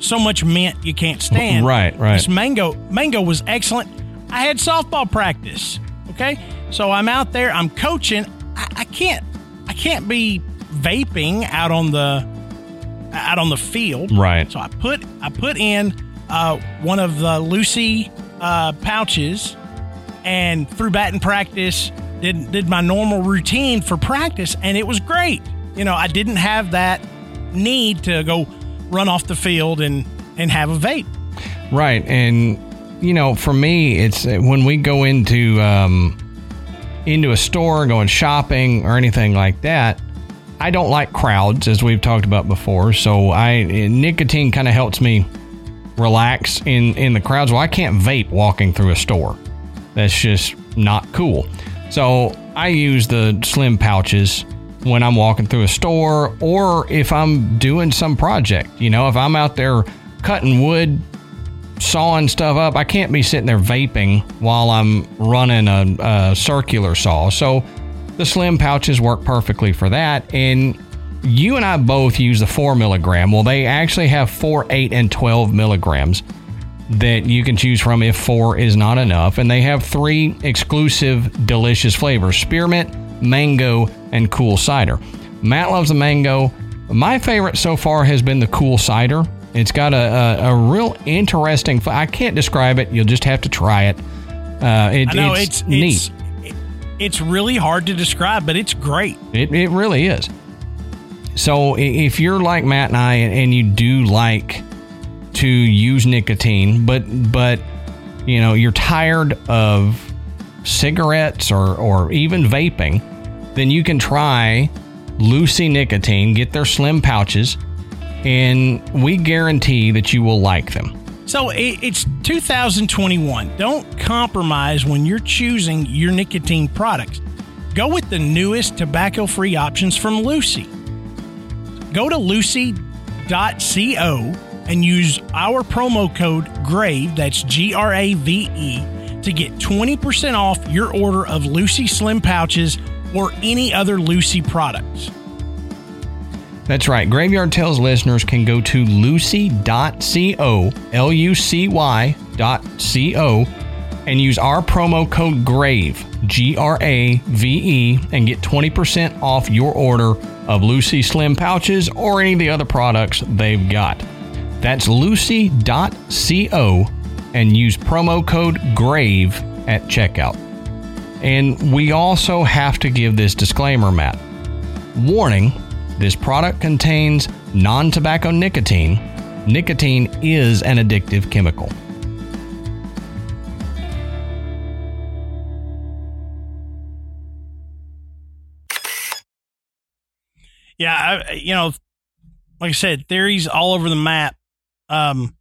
so much mint you can't stand. Right, right. This mango mango was excellent. I had softball practice. Okay, so I'm out there. I'm coaching. I, I can't I can't be vaping out on the out on the field. Right. So I put I put in uh, one of the Lucy uh, pouches and through batting practice did did my normal routine for practice and it was great. You know, I didn't have that need to go run off the field and and have a vape. Right. And, you know, for me, it's uh, when we go into, um, into a store, going shopping or anything like that, I don't like crowds, as we've talked about before. So I nicotine kind of helps me relax in in the crowds. Well, I can't vape walking through a store. That's just not cool. So I use the slim pouches when I'm walking through a store or if I'm doing some project. You know, if I'm out there cutting wood, sawing stuff up, I can't be sitting there vaping while I'm running a, a circular saw. So the slim pouches work perfectly for that. And you and I both use the four milligram. Well, they actually have four, eight, and 12 milligrams that you can choose from if four is not enough. And they have three exclusive delicious flavors spearmint, mango, and cool cider. Matt loves the mango. My favorite so far has been the cool cider. It's got a, a, a real interesting. I can't describe it. You'll just have to try it. Uh, it know it's, it's neat. it's it's really hard to describe, but it's great. It, it really is. So if you're like Matt and I, and you do like to use nicotine, but but you know you're tired of cigarettes or or even vaping, then you can try Lucy Nicotine. Get their slim pouches, and we guarantee that you will like them. So it's 2021. Don't compromise when you're choosing your nicotine products. Go with the newest tobacco free options from Lucy. Go to lucy.co and use our promo code GRAVE, that's G R A V E, to get 20% off your order of Lucy Slim pouches or any other Lucy products. That's right. Graveyard Tales listeners can go to lucy.co, L U C Y dot C-O, and use our promo code GRAVE, G R A V E, and get 20% off your order of Lucy Slim pouches or any of the other products they've got. That's lucy.co and use promo code GRAVE at checkout. And we also have to give this disclaimer, Matt. Warning This product contains non tobacco nicotine. Nicotine is an addictive chemical. Yeah, I, you know, like I said, theories all over the map. Um,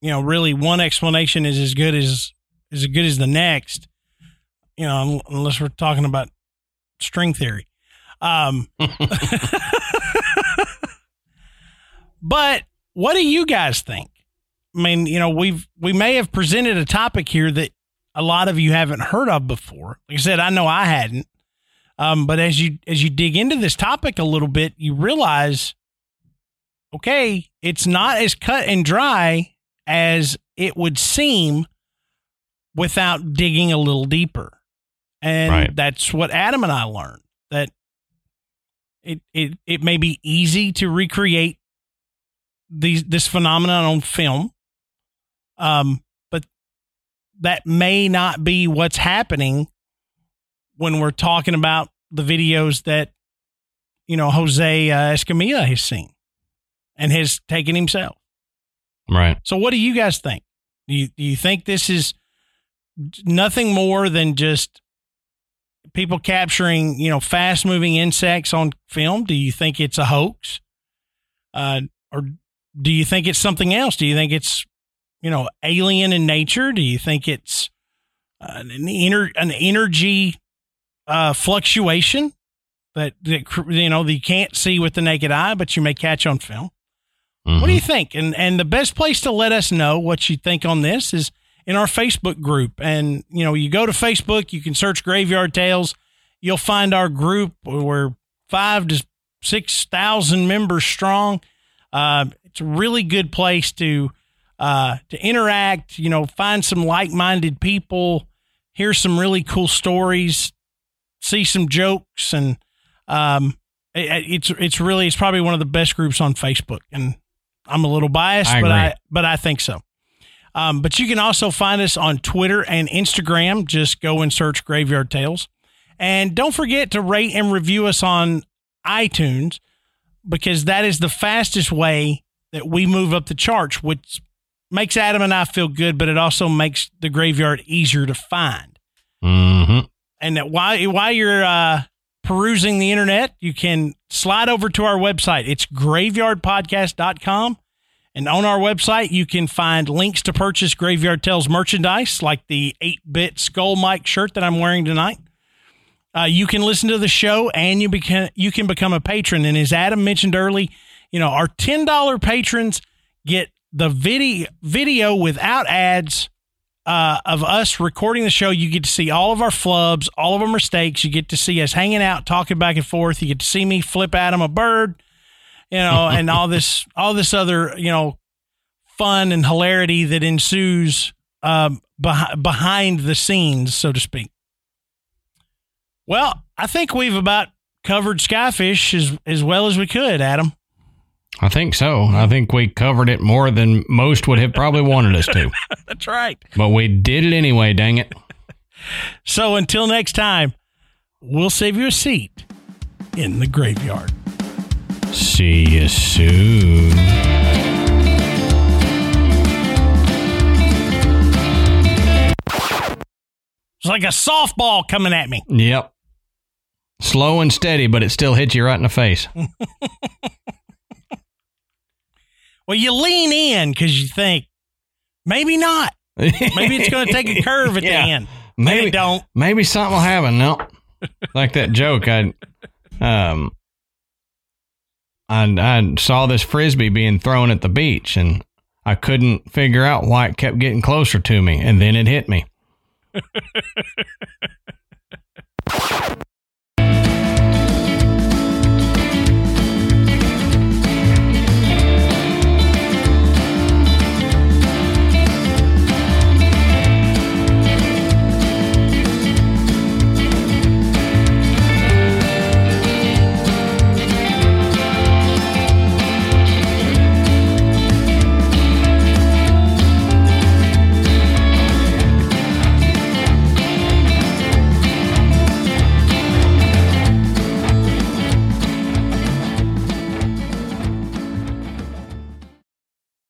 you know, really, one explanation is as good as as good as the next. You know, unless we're talking about string theory. Um, [laughs] but what do you guys think? I mean, you know, we've we may have presented a topic here that a lot of you haven't heard of before. Like I said, I know I hadn't. Um, but as you as you dig into this topic a little bit, you realize, okay, it's not as cut and dry as it would seem without digging a little deeper. And Right. that's what Adam and I learned that it, it it may be easy to recreate these this phenomenon on film. Um, but that may not be what's happening when we're talking about the videos that you know Jose uh, Escamilla has seen and has taken himself. Right. So, what do you guys think? Do you do you think this is nothing more than just people capturing you know fast moving insects on film? Do you think it's a hoax, uh, or do you think it's something else? Do you think it's you know alien in nature? Do you think it's uh, an ener- an energy uh, fluctuation that, that you know that you can't see with the naked eye, but you may catch on film? What do you think? And and the best place to let us know what you think on this is in our Facebook group. And you know, you go to Facebook, you can search Graveyard Tales. You'll find our group. We're five to six thousand members strong. Uh, it's a really good place to uh, to interact. You know, find some like minded people, hear some really cool stories, see some jokes, and um, it, it's it's really it's probably one of the best groups on Facebook. And I'm a little biased, I but I but I think so. Um, but you can also find us on Twitter and Instagram. Just go and search Graveyard Tales. And don't forget to rate and review us on iTunes because that is the fastest way that we move up the charts, which makes Adam and I feel good, but it also makes the graveyard easier to find. Mm-hmm. And while while you're uh, perusing the internet, you can slide over to our website. It's graveyardpodcast.com. And on our website, you can find links to purchase Graveyard Tales merchandise, like the 8 bit Skull mic shirt that I'm wearing tonight. Uh, you can listen to the show and you, beca- you can become a patron. And as Adam mentioned early, you know, our $10 patrons get the video, video without ads uh, of us recording the show. You get to see all of our flubs, all of our mistakes. You get to see us hanging out, talking back and forth. You get to see me flip Adam a bird, you know, and all this, [laughs] all this other, you know, fun and hilarity that ensues um, beh- behind the scenes, so to speak. Well, I think we've about covered Skyfish as as well as we could, Adam. I think so. I think we covered it more than most would have probably wanted us to. [laughs] That's right. But we did it anyway, dang it. [laughs] So until next time, we'll save you a seat in the graveyard. See you soon. It's like a softball coming at me. Yep. Slow and steady, but it still hits you right in the face. [laughs] Well, you lean in because you think maybe not. Maybe it's going to take a [laughs] curve at Yeah. the end. Maybe it don't. maybe something will happen. No, [laughs] like that joke. I um, I I saw this frisbee being thrown at the beach, and I couldn't figure out why it kept getting closer to me, and then it hit me. [laughs]